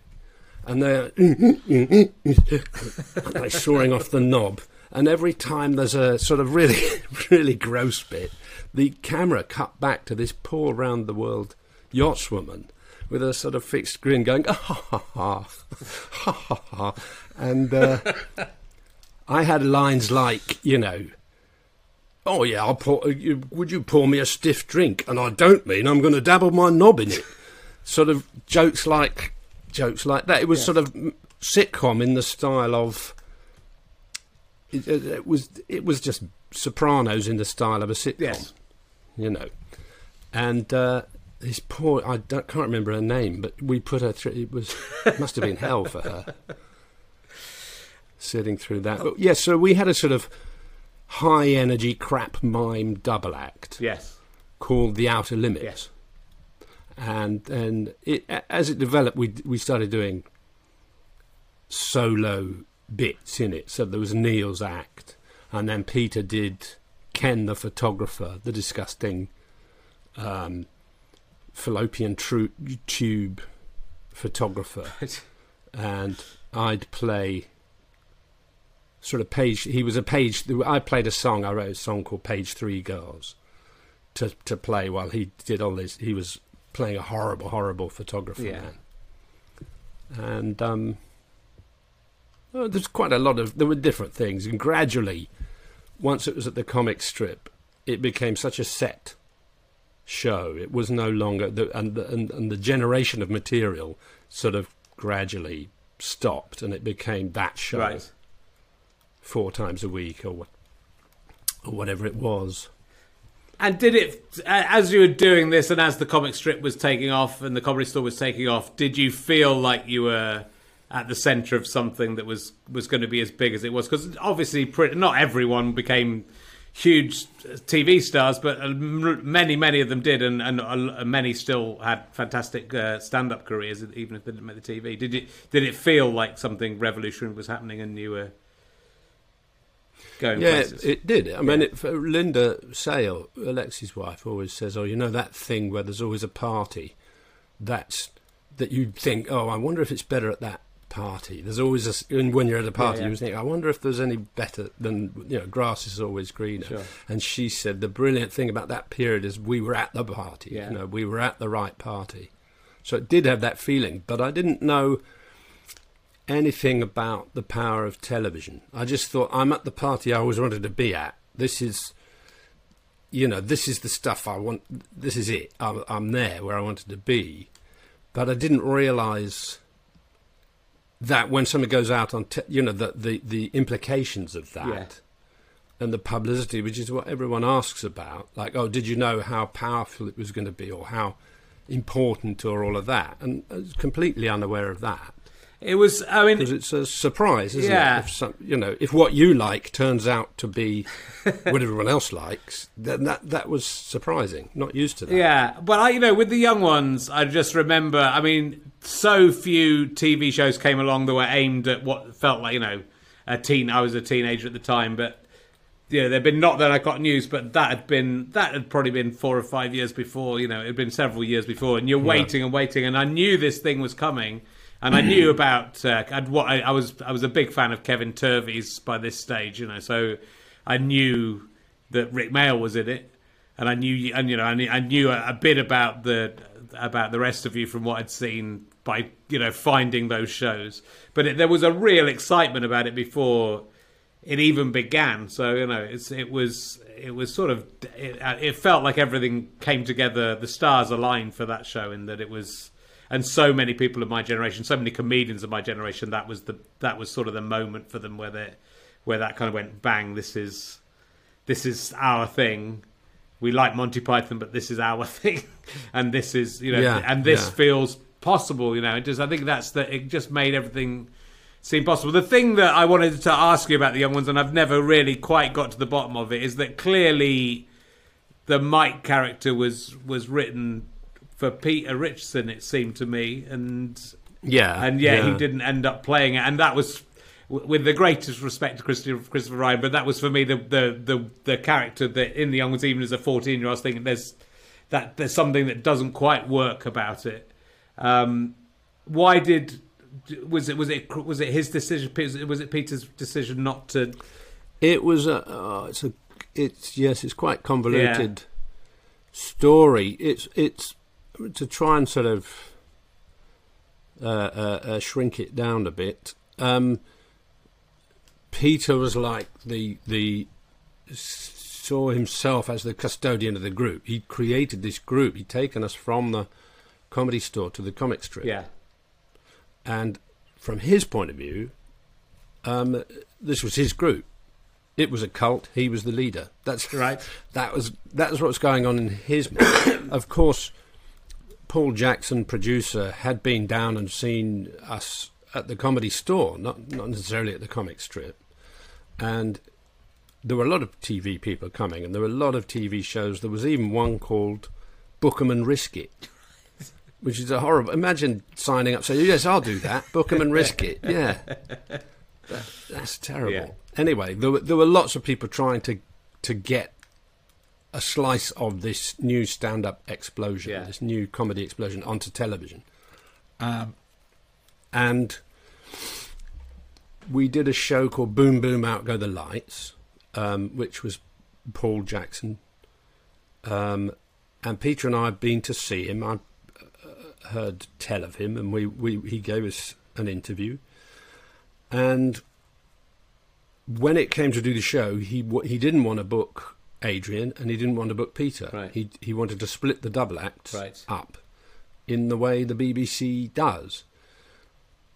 and they're *laughs* and they're sawing off the knob. And every time there's a sort of really, *laughs* really gross bit, the camera cut back to this poor round the world yachtswoman with a sort of fixed grin, going ha ha ha ha ha ha, and. Uh, I had lines like, you know, oh yeah, I'll pour, you, would you pour me a stiff drink? And I don't mean I'm going to dabble my knob in it. sort of jokes like jokes like that. It was sort of sitcom in the style of. It, it, it was it was just Sopranos in the style of a sitcom, Yes. you know, and. Uh, this poor, I don't, can't remember her name, but we put her through. It was must have been hell for her *laughs* sitting through that. But yes, so we had a sort of high energy crap mime double act Yes. called The Outer Limits. Yes. And and it, as it developed, we we started doing solo bits in it. So there was Neil's act, and then Peter did Ken the photographer, the disgusting um, fallopian tru- tube photographer *laughs* and I'd play sort of page. He was a page. I played a song. I wrote a song called "Page Three Girls" to to play while he did all this. He was playing a horrible, horrible photographer Yeah. man. And um, oh, there's quite a lot of there were different things, and gradually, once it was at the comic strip, it became such a set show. It was no longer the and the, and, and the generation of material sort of gradually stopped, and it became that show Right. four times a week or what, or whatever it was. And did it, as you were doing this and as the comic strip was taking off and the comedy store was taking off, did you feel like you were at the centre of something that was, was going to be as big as it was? Because obviously, not everyone became huge TV stars, but uh, many, many of them did, and, and uh, many still had fantastic uh, stand-up careers, even if they didn't make the TV. Did it? Did it feel like something revolutionary was happening, and you were going yeah, places? it, it did. I mean, it, for Linda Sayle, Alexei's wife, always says, "Oh, you know that thing where there's always a party. That's that you think, oh, I wonder if it's better at that party. There's always a and when you're at a party, Yeah, yeah. you think, I wonder if there's any better than you know, grass is always greener. Sure. And she said the brilliant thing about that period is we were at the party. Yeah. You know, we were at the right party. So it did have that feeling, but I didn't know anything about the power of television. I just thought I'm at the party I always wanted to be at. This is, you know, this is the stuff I want. This is it. I'm, I'm there where I wanted to be, but I didn't realise that when something goes out on, te- you know, the, the the implications of that. Yeah. And the publicity, which is what everyone asks about, like, oh, did you know how powerful it was going to be, or how important, or all of that? And I was completely unaware of that It was. I mean, because it's a surprise, isn't Yeah. it? If some, you know, if what you like turns out to be *laughs* what everyone else likes, then that that was surprising. Not used to that. Yeah, but I, you know, with the young ones, I just remember. I mean, so few TV shows came along that were aimed at what felt like, you know, a teen. I was a teenager at the time, but you know, there'd been not that I got news, but that had been that had probably been four or five years before. You know, it had been several years before, and you're waiting and waiting, and I knew this thing was coming. And I knew about uh, I'd, what I, I was. I was a big fan of Kevin Turvey's by this stage, you know. So I knew that Rik Mayall was in it, and I knew, and you know, I knew, I knew a, a bit about the about the rest of you from what I'd seen by you know finding those shows. But it, there was a real excitement about it before it even began. So you know, it was it was sort of it, it felt like everything came together. The stars aligned for that show, in that it was. And so many people of my generation, so many comedians of my generation, that was the that was sort of the moment for them where they where that kind of went bang. This is this is our thing. We like Monty Python, but this is our *laughs* thing, and this is you know, Yeah, and this yeah. feels possible. You know, it just I think that's that. It just made everything seem possible. The thing that I wanted to ask you about the young ones, and I've never really quite got to the bottom of it, is that clearly the Mike character was was written for Peter Richardson. It seemed to me, and yeah, and yeah, he didn't end up playing it, and that was with the greatest respect to Christopher, Christopher Ryan, but that was for me the the the, the character that in the young ones, even as a fourteen year old, I was thinking there's that there's something that doesn't quite work about it. Um, why did was it was it was it his decision? Was it Peter's decision not to? It was a. Oh, it's a. It's yes. It's quite convoluted story. It's it's to try and sort of uh, uh, uh, shrink it down a bit. Um, Peter was like the the saw himself as the custodian of the group. He created this group. He'd taken us from the comedy store to the comic strip. Yeah, And from his point of view, um, this was his group. It was a cult. He was the leader. That's Right. *laughs* That was that was what was going on in his mind. of course, Paul Jackson, producer, had been down and seen us at the comedy store, not not necessarily at the comic strip, and there were a lot of TV people coming, and there were a lot of TV shows. There was even one called Book 'em and Risk It, which is a horrible. Imagine signing up, saying, "Yes, I'll do that. Book 'em and risk it." *laughs* Yeah, That- that's terrible. Yeah. Anyway, there were, there were lots of people trying to to get a slice of this new stand-up explosion, Yeah. this new comedy explosion onto television, um, and we did a show called Boom Boom Out Go the Lights, um, which was Paul Jackson. Um, and Peter and I had been to see him. I uh, heard tell of him, and we, we he gave us an interview. And when it came to do the show, he he didn't want to book Adrian, and he didn't want to book Peter. Right. He he wanted to split the double acts Right. up in the way the BBC does.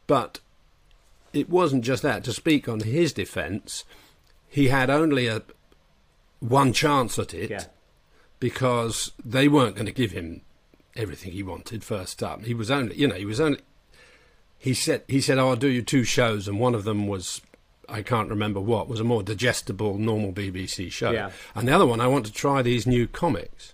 But it wasn't just that. To speak on his defence, he had only a one chance at it yeah, because they weren't going to give him everything he wanted first up. He was only, you know, he was only. He said, he said, oh, "I'll do you two shows," and one of them was I can't remember what was a more digestible normal BBC show. Yeah. And the other one, I want to try these new comics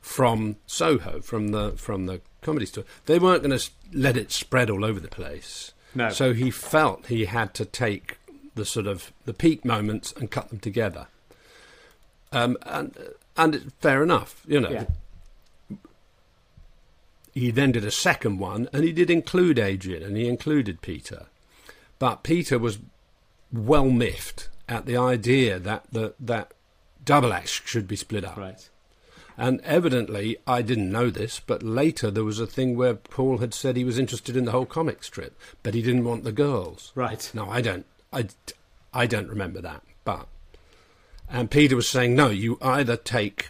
from Soho, from the from the comedy store. They weren't going to let it spread all over the place. No. So he felt he had to take the sort of the peak moments and cut them together. Um, and and it- fair enough, you know. Yeah. He then did a second one, and he did include Adrian, and he included Peter, but Peter was well miffed at the idea that the, that double acts should be split up. Right. And evidently, I didn't know this, but later there was a thing where Paul had said he was interested in the whole comic strip, but he didn't want the girls. Right. No, I don't. I, I don't remember that. But and Peter was saying, no, you either take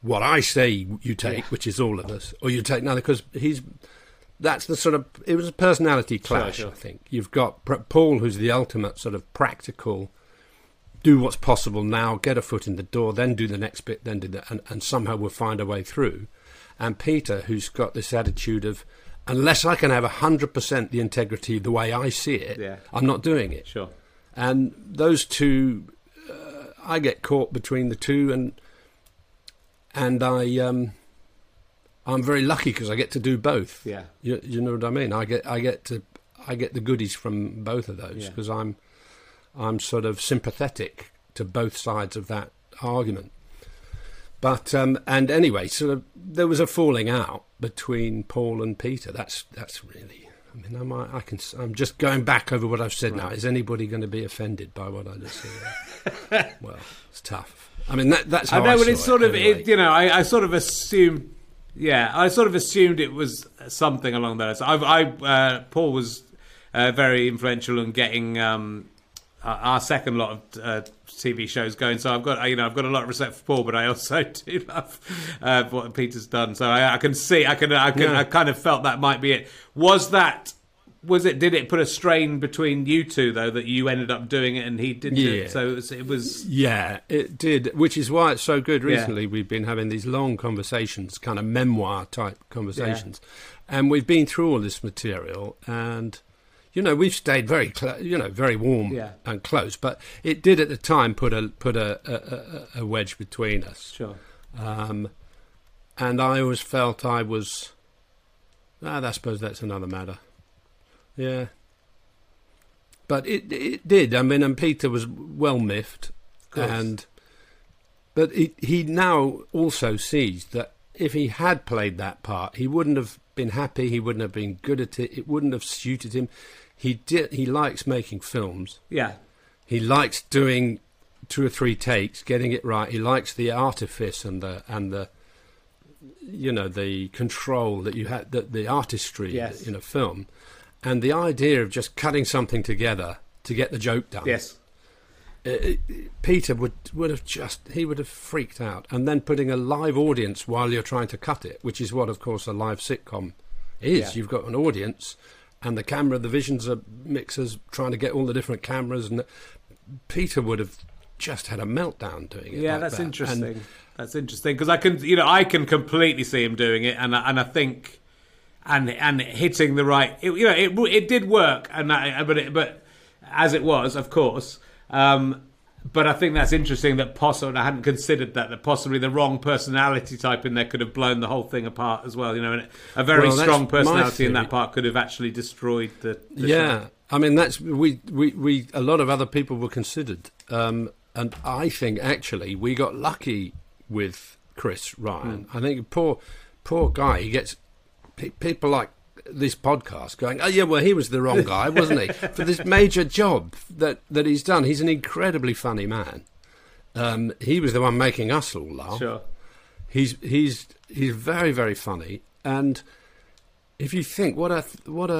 what I say you take, which is all of us, or you take another because he's. That's the sort of it was a personality clash. sure. I think you've got Paul, who's the ultimate sort of practical. Do what's possible now, get a foot in the door, then do the next bit, then do that, and, and somehow we'll find a way through. And Peter, who's got this attitude of, unless I can have 100% the integrity the way I see it, Yeah. I'm not doing it. Sure. And those two, uh, I get caught between the two, and and I um, I'm very lucky because I get to do both. Yeah. You, you know what I mean? I get I get to I get the goodies from both of those Yeah. because I'm I'm sort of sympathetic to both sides of that argument. But um, and anyway, sort of there was a falling out between Paul and Peter. That's that's really. I mean, I'm, I can. I'm just going back over what I've said now. Is anybody going to be offended by what I just said? *laughs* well, it's tough. I mean, that, that's how I I, know, but it's sort of, anyway. it, you know, I, I sort of assumed, yeah, I sort of assumed it was something along those. I, I uh, Paul was uh, very influential in getting um, our- our second lot of uh, TV shows going. So I've got, you know, I've got a lot of respect for Paul, but I also *laughs* do love uh, what Peter's done. So I, I can see, I can, I can, Yeah. I kind of felt that might be it. Was that? Was it? Did it put a strain between you two though that you ended up doing it and he didn't? Yeah. it? So it was. It was Yeah, it did, which is why it's so good. Yeah. Recently, we've been having these long conversations, kind of memoir type conversations, and we've been through all this material, and you know we've stayed very, cl- you know, very warm Yeah. and close. But it did at the time put a put a, a, a, a wedge between us, sure. um, and I always felt I was. Ah, I suppose that's another matter. Yeah. But it it did. I mean, and Peter was well miffed, and but he he now also sees that if he had played that part, he wouldn't have been happy. He wouldn't have been good at it. It wouldn't have suited him. He did. He likes making films. Yeah. He likes doing two or three takes, getting it right. He likes the artifice and the and the you know the control that you had, the, the artistry Yes. in a film, and the idea of just cutting something together to get the joke done. Yes. Uh, Peter would would have just he would have freaked out, and then putting a live audience while you're trying to cut it, which is what, of course, a live sitcom is. Yeah. You've got an audience, and the camera, the visions are mixers trying to get all the different cameras, and Peter would have just had a meltdown doing it. Yeah, like that's that. interesting. And that's interesting because I can, you know, I can completely see him doing it, and I- and I think, and and hitting the right, it, you know, it it did work, and I, but it, but as it was, of course. Um, but I think that's interesting that possibly and I hadn't considered that that possibly the wrong personality type in there could have blown the whole thing apart as well. You know, and a very Well, strong personality in that part could have actually destroyed the. the yeah, show. I mean that's we, we we a lot of other people were considered, um, and I think actually we got lucky with Chris Ryan. Hmm. I think poor poor guy. He gets people like this podcast going, oh yeah, well he was the wrong guy, wasn't he, *laughs* for this major job that that he's done. He's an incredibly funny man. Um, he was the one making us all laugh. Sure. He's he's he's very very funny, and if you think what a what a,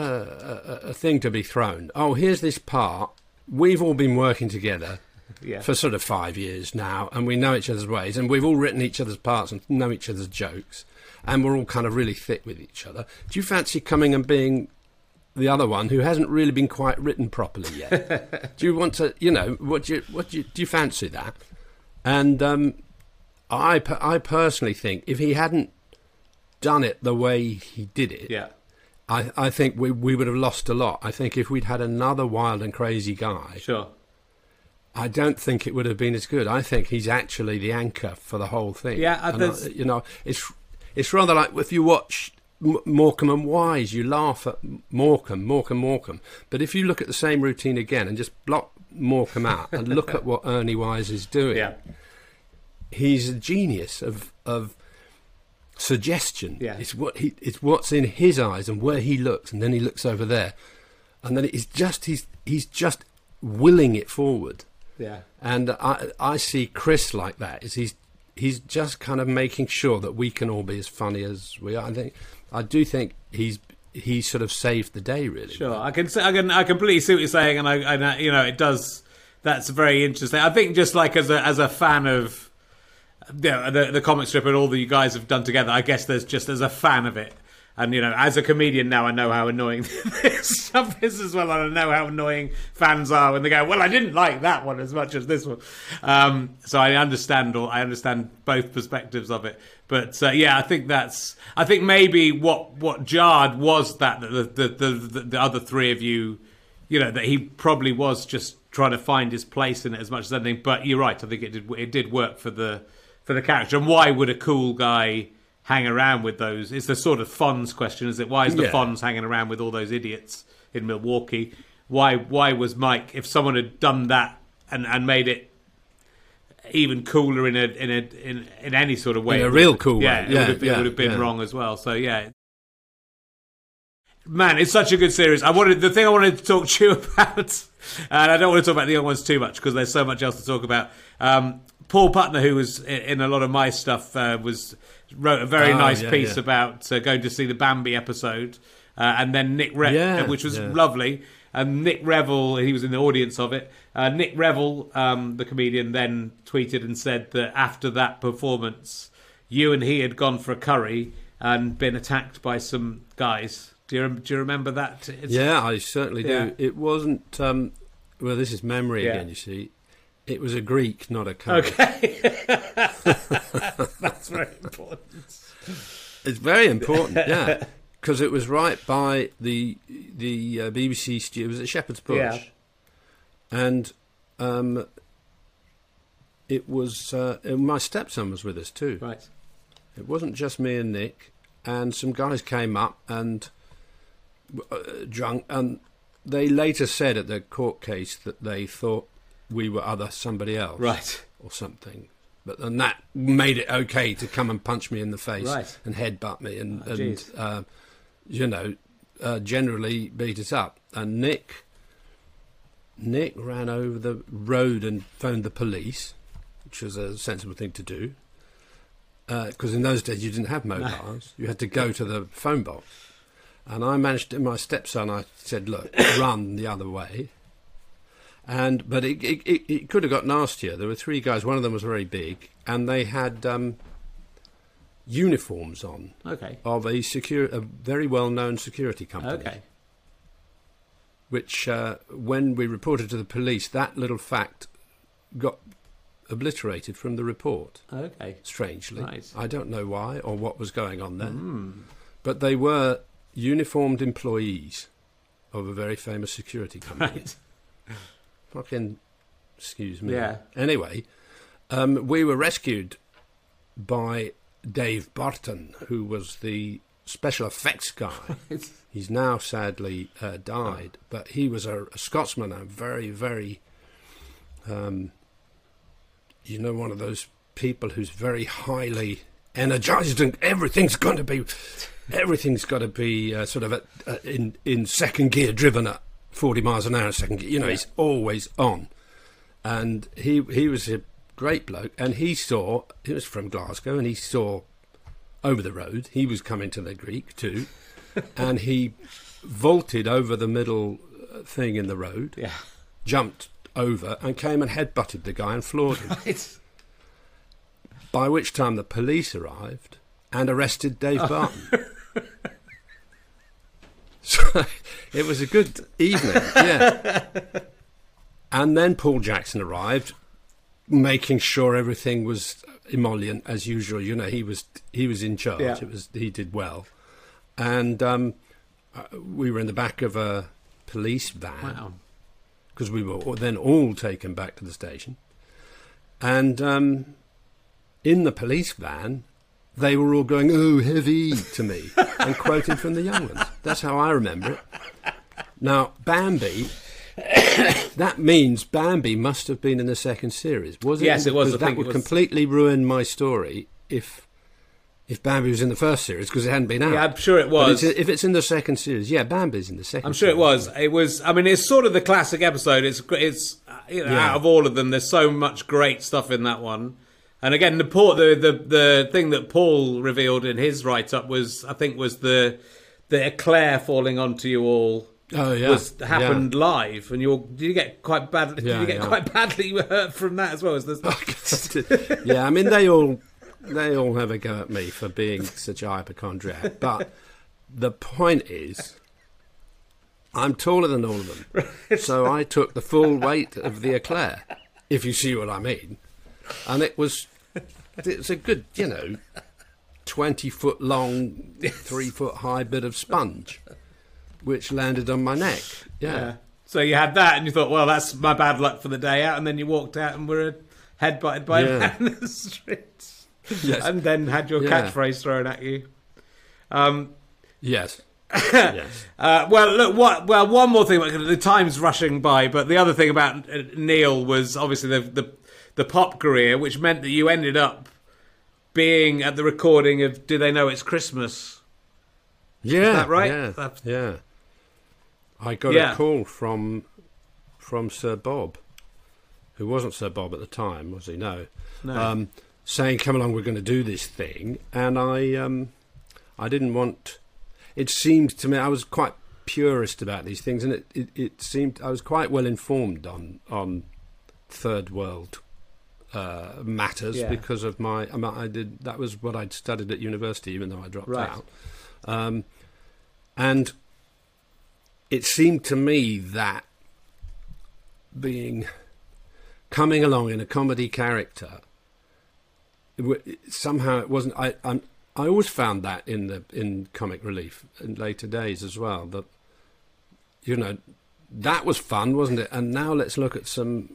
a, a thing to be thrown. Oh, here's this part. We've all been working together Yeah. for sort of five years now, and we know each other's ways, and we've all written each other's parts and know each other's jokes, and we're all kind of really thick with each other. Do you fancy coming and being the other one who hasn't really been quite written properly yet? *laughs* do you want to, you know, what do you what do you, do you fancy that? And um, I I personally think if he hadn't done it the way he did it, yeah. I, I think we, we would have lost a lot. I think if we'd had another wild and crazy guy, Sure. I don't think it would have been as good. I think he's actually the anchor for the whole thing. Yeah, uh, I- you know, it's it's rather like if you watch M- Morecambe and Wise, you laugh at Morecambe, Morecambe, Morecambe. But if you look at the same routine again and just block Morecambe out and *laughs* look at what Ernie Wise is doing, Yeah. he's a genius of of suggestion. Yeah. It's what he it's what's in his eyes and where he looks, and then he looks over there, and then it's just he's he's just willing it forward. Yeah. And I I see Chris like that. Is he's he's just kind of making sure that we can all be as funny as we are. I think I do think he's he sort of saved the day really. Sure, I can, I can, I completely see what you're saying, and I, and you know, it does. That's very interesting. I think just like as a as a fan of, the the comic strip and all that you guys have done together, I guess there's just as a fan of it, and you know, as a comedian now, I know how annoying *laughs* this stuff is as well, and I know how annoying fans are when they go, "Well, I didn't like that one as much as this one." Um, so I understand all, I understand both perspectives of it. But uh, yeah, I think that's. I think maybe what what jarred was that the the, the the the other three of you, you know, that he probably was just trying to find his place in it as much as anything. But you're right. I think it did it did work for the for the character. And why would a cool guy hang around with those? It's the sort of Fonz question, is it? Why is the Yeah. Fonz hanging around with all those idiots in Milwaukee? Why why was Mike? If someone had done that and and made it even cooler in a in a in, in any sort of way. In a real cool yeah, way. It Yeah, would have, been- it yeah, would have been yeah. wrong as well. So yeah. Man, it's such a good series. I wanted the thing I wanted to talk to you *laughs* about, and I don't want to talk about the young ones too much because there's so much else to talk about. Um, Paul Putner, who was in a lot of my stuff, uh, was wrote a very Oh, nice yeah, piece yeah. about uh, going to see the Bambi episode, uh, and then Nick Re- Yeah, which was lovely. And Nick Revell, he was in the audience of it. Uh, Nick Revell, um, the comedian, then tweeted and said that after that performance, you and he had gone for a curry and been attacked by some guys. Do you, do you remember that? It's- Yeah, I certainly do. It wasn't. Um, well, this is memory again. You see, it was a Greek, not a curry. Okay. *laughs* That's very important. It's very important, yeah, because it was right by the the uh, BBC studio. It was at Shepherd's Bush, Yeah. and um, it was uh, my stepson was with us too. Right. It wasn't just me and Nick, and some guys came up and uh, drunk, and they later said at the court case that they thought we were other somebody else, Right. or something. But then that made it okay to come and punch me in the face Right. and headbutt me and, Oh, and uh, you know, uh, generally beat us up. And Nick, Nick ran over the road and phoned the police, which was a sensible thing to do. Because in those days you didn't have mobiles, you had to go to the phone box. And I managed to, my stepson, I said, look, run the other way. And but it, it, it, could have got nastier. There were three guys. One of them was very big, and they had um, uniforms on Okay. of a secure, a very well-known security company. Okay. Which, uh, when we reported to the police, that little fact got obliterated from the report. Okay. Strangely, Right. I don't know why or what was going on there, Hmm. but they were uniformed employees of a very famous security company. Right. *laughs* Fucking, excuse me. Yeah. Anyway, um, we were rescued by Dave Barton, who was the special effects guy. *laughs* He's now sadly uh, died, but he was a, a Scotsman, a very, very, um, you know, one of those people who's very highly energized and everything's going to be, everything's got to be uh, sort of at, uh, in in second gear, driven at forty miles an hour in second. You know, Yeah. he's always on, and he he was a great bloke, and he saw he was from Glasgow, and he saw over the road. He was coming to the Greek too, *laughs* and he vaulted over the middle uh, thing in the road, Yeah. jumped over, and came and headbutted the guy and floored him. Right. By which time the police arrived and arrested Dave Barton. *laughs* so it was a good evening, yeah. *laughs* And then Paul Jackson arrived, making sure everything was emollient as usual. You know, he was he was in charge. Yeah. It was he did well, and um, uh, we were in the back of a police van Wow. because we were then all taken back to the station. And um, in the police van, they were all going, oh, heavy to me, and quoting from the young ones. That's how I remember it. Now, Bambi, that means Bambi must have been in the second series, was it? Yes, it was. I that would was- completely ruin my story if if Bambi was in the first series because it hadn't been out. Yeah, I'm sure it was. it's- if it's in the second series, yeah, Bambi's in the second. I'm sure it was. It was. I mean, it's sort of the classic episode. It's it's uh, you know, Yeah. out of all of them, there's so much great stuff in that one. And again, the the the the thing that Paul revealed in his write up was, I think, was the the eclair falling onto you all. Oh yeah, Was happened live, and you all did you get quite bad? Did you get yeah. quite badly *laughs* hurt from that as well? As the, *laughs* yeah, I mean they all they all have a go at me for being such a hypochondriac, but the point is, I'm taller than all of them, *laughs* so I took the full weight of the eclair, if you see what I mean, and it was it's a good you know twenty foot long, three foot high bit of sponge, which landed on my neck. Yeah. Yeah. So you had that, and you thought, well, that's my bad luck for the day out, and then you walked out and were headbutted by a man *laughs* in the streets, Yes. and then had your Yeah. catchphrase thrown at you. Um, Yes. *laughs* yes. uh, well, look, what? Well, one more thing. The time's rushing by, but the other thing about uh, Neil was obviously the, the the pop career, which meant that you ended up being at the recording of "Do They Know It's Christmas?" Yeah, that right? Yeah, That's- yeah. I got Yeah. a call from from Sir Bob, who wasn't Sir Bob at the time, was he? No, No. um, saying, "Come along, we're going to do this thing," and I um, I didn't want. It seemed to me I was quite purist about these things, and it, it, it seemed I was quite well informed on on third world uh, matters Yeah. because of my I, did that was what I'd studied at university, even though I dropped Right. out. Um, and it seemed to me that being coming along in a comedy character it somehow it wasn't. I I'm, I always found that in the in comic relief in later days as well. That you know that was fun, wasn't it? And now let's look at some.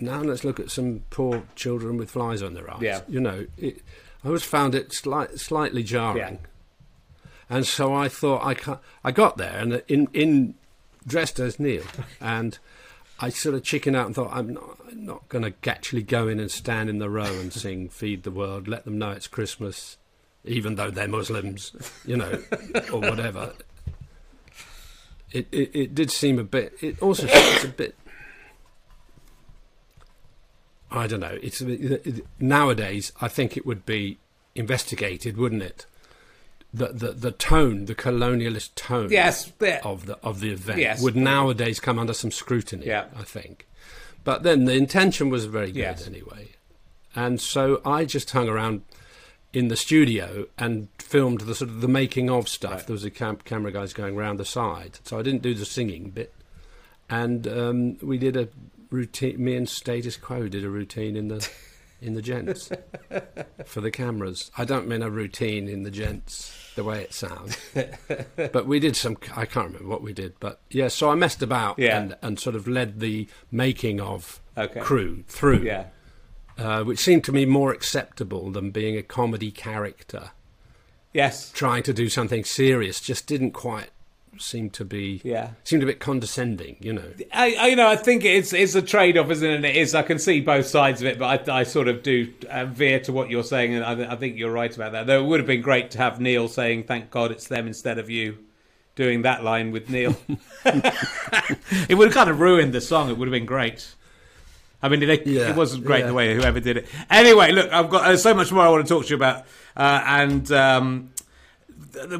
Now let's look at some poor children with flies on their eyes. Yeah. You know, it, I always found it slight, slightly jarring. And so I thought I ca I got there and in in dressed as Neil, *laughs* and I sort of chicken out and thought I'm not I'm not going to actually go in and stand in the row and sing *laughs* "Feed the World," let them know it's Christmas, even though they're Muslims, you know, *laughs* or whatever. It, it it did seem a bit. It also it's a bit. I don't know. It's a bit- it- nowadays. I think it would be investigated, wouldn't it? The the the tone, the colonialist tone yes, of the of the event Yes. would nowadays come under some scrutiny. Yeah. I think. But then the intention was very good Yes. anyway, and so I just hung around in the studio and filmed the sort of the making of stuff. Right. There was a cam- camera guys going round the side, so I didn't do the singing bit, and um, we did a routine. Me and Status Quo did a routine in the in the gents for the cameras. I don't mean a routine in the gents the way it sounds, *laughs* but we did some. I can't remember what we did, but yeah. So I messed about Yeah. and and sort of led the making of Okay. crew through, yeah. uh, which seemed to me more acceptable than being a comedy character Yes. trying to do something serious. Just didn't quite seem to be. Yeah. seemed a bit condescending, you know. I, I, you know, I think it's it's a trade off, isn't it? It is. I can see both sides of it, but I, I sort of do uh, veer to what you're saying, and I, th- I think you're right about that. Though it would have been great to have Neil saying, "Thank God it's them" instead of you doing that line with Neil. *laughs* it would have kind of ruined the song. It would have been great. I mean, it, Yeah, it wasn't great yeah. the way whoever did it. Anyway, look, I've got uh, so much more I want to talk to you about, uh, and. Um,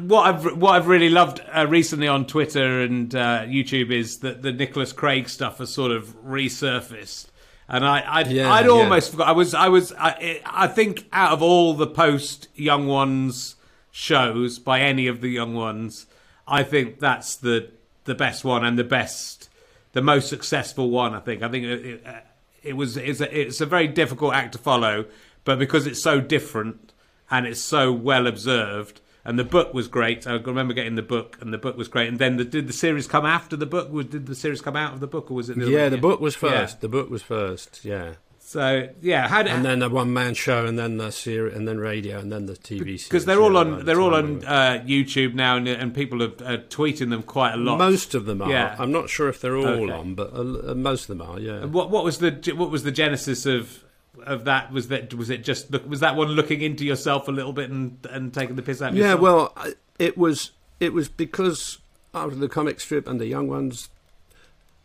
what I've what I've really loved uh, recently on Twitter and uh, YouTube is that the Nicholas Craig stuff has sort of resurfaced, and I I'd, Yeah, I'd yeah. almost forgot. I was I was I, I think out of all the post Young Ones shows by any of the Young Ones, I think that's the the best one and the best, the most successful one. I think I think it, it, uh, it was it's a, it's a very difficult act to follow, but because it's so different and it's so well observed, and the book was great. I remember getting the book, and the book was great. And then the, did the series come after the book? Was did the series come out of the book, or was it? The yeah, the book was first. Yeah. The book was first. Yeah. So yeah, how did, and then the one man show, and then the series, and then radio, and then the TV series. Because they're all on they're all on uh, YouTube now, and, and people are uh, tweeting them quite a lot. Most of them are. Yeah. I'm not sure if they're all okay. on, but uh, most of them are. Yeah. What what was the what was the genesis of of that? Was that was it just was that one looking into yourself a little bit and and taking the piss out? Of yeah, yourself? well, it was it was because out of the comic strip and the young ones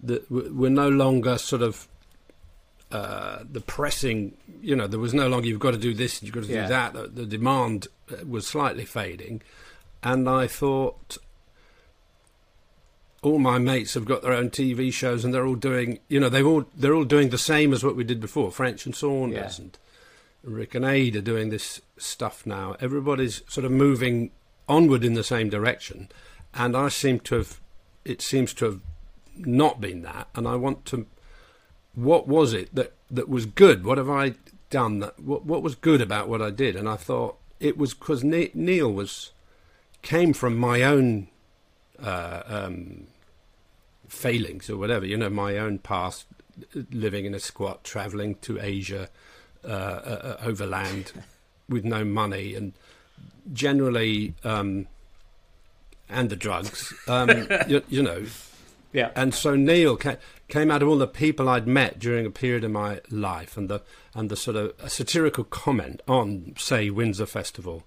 that were no longer sort of uh, the pressing, you know, there was no longer you've got to do this, and you've got to yeah. do that. The, the, demand uh, was slightly fading, and I thought all my mates have got their own TV shows, and they're all doing, you know, they've all they're all doing the same as what we did before. French and Saunders yeah. and Rik and Ade are doing this stuff now. Everybody's sort of moving onward in the same direction, and I seem to have, it seems to have not been that, and I want to what was it that, that was good? What have I done? That what, what was good about what I did? And I thought it was because Neil was came from my own uh, um, failings or whatever. You know, my own past, living in a squat, traveling to Asia uh, uh, uh overland *laughs* with no money, and generally, um, and the drugs. Um, *laughs* you, you know. Yeah. And so Neil came, came out of all the people I'd met during a period of my life and the and the sort of satirical comment on, say, Windsor Festival,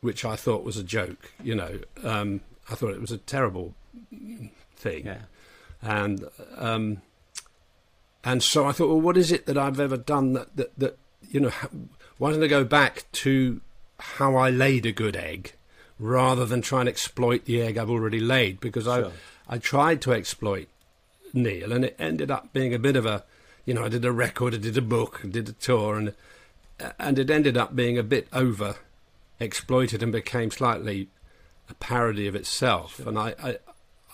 which I thought was a joke. You know, um, I thought it was a terrible thing, yeah. And um, and so I thought, well, what is it that I've ever done that that, that you know? Why don't I go back to how I laid a good egg rather than try and exploit the egg I've already laid? Because sure. I I tried to exploit Neil, and it ended up being a bit of a, you know, I did a record, I did a book, I did a tour, and and it ended up being a bit over exploited and became slightly a parody of itself. Sure. And I, I,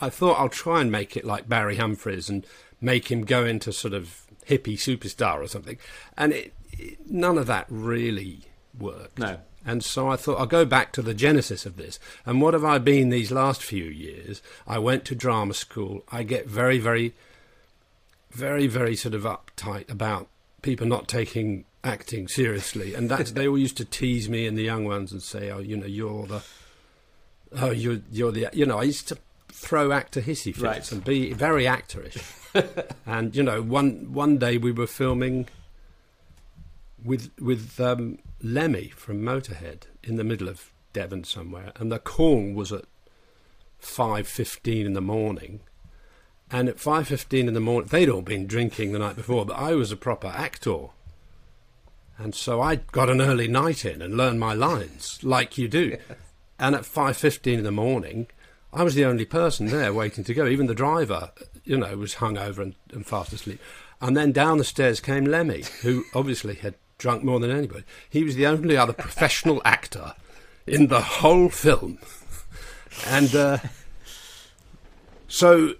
I thought I'll try and make it like Barry Humphries and make him go into sort of hippie superstar or something. And it, it, none of that really worked. No. And so I thought I'll go back to the genesis of this. And what have I been these last few years? I went to drama school. I get very, very, very, very sort of uptight about people not taking acting seriously. And that's they all used to tease me and the young ones and say, "Oh, you know, you're the, oh, you're you're the, you know." I used to throw actor hissy fits right. and be very actorish. *laughs* and you know, one one day we were filming with with um, Lemmy from Motorhead in the middle of Devon somewhere, and the call was at five fifteen in the morning. And at five fifteen in the morning, they'd all been drinking the night before, but I was a proper actor, and so I got an early night in and learned my lines like you do. *laughs* And at five fifteen in the morning, I was the only person there waiting to go. Even the driver, you know, was hung over and, and fast asleep. And then down the stairs came Lemmy, who obviously had drunk more than anybody. He was the only other professional actor in the whole film. And uh, so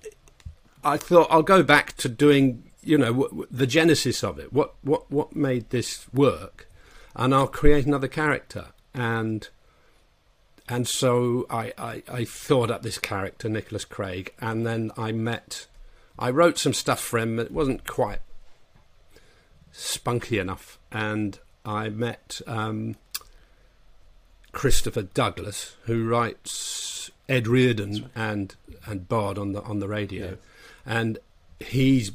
I thought I'll go back to doing, you know, w- w- the genesis of it. What, what, what made this work? And I'll create another character. And and so I, I, I thought up this character, Nicholas Craig, and then I met. I wrote some stuff for him. It wasn't quite spunky enough, and I met um, Christopher Douglas, who writes Ed Reardon right. and and Bod on the on the radio, yeah. and he's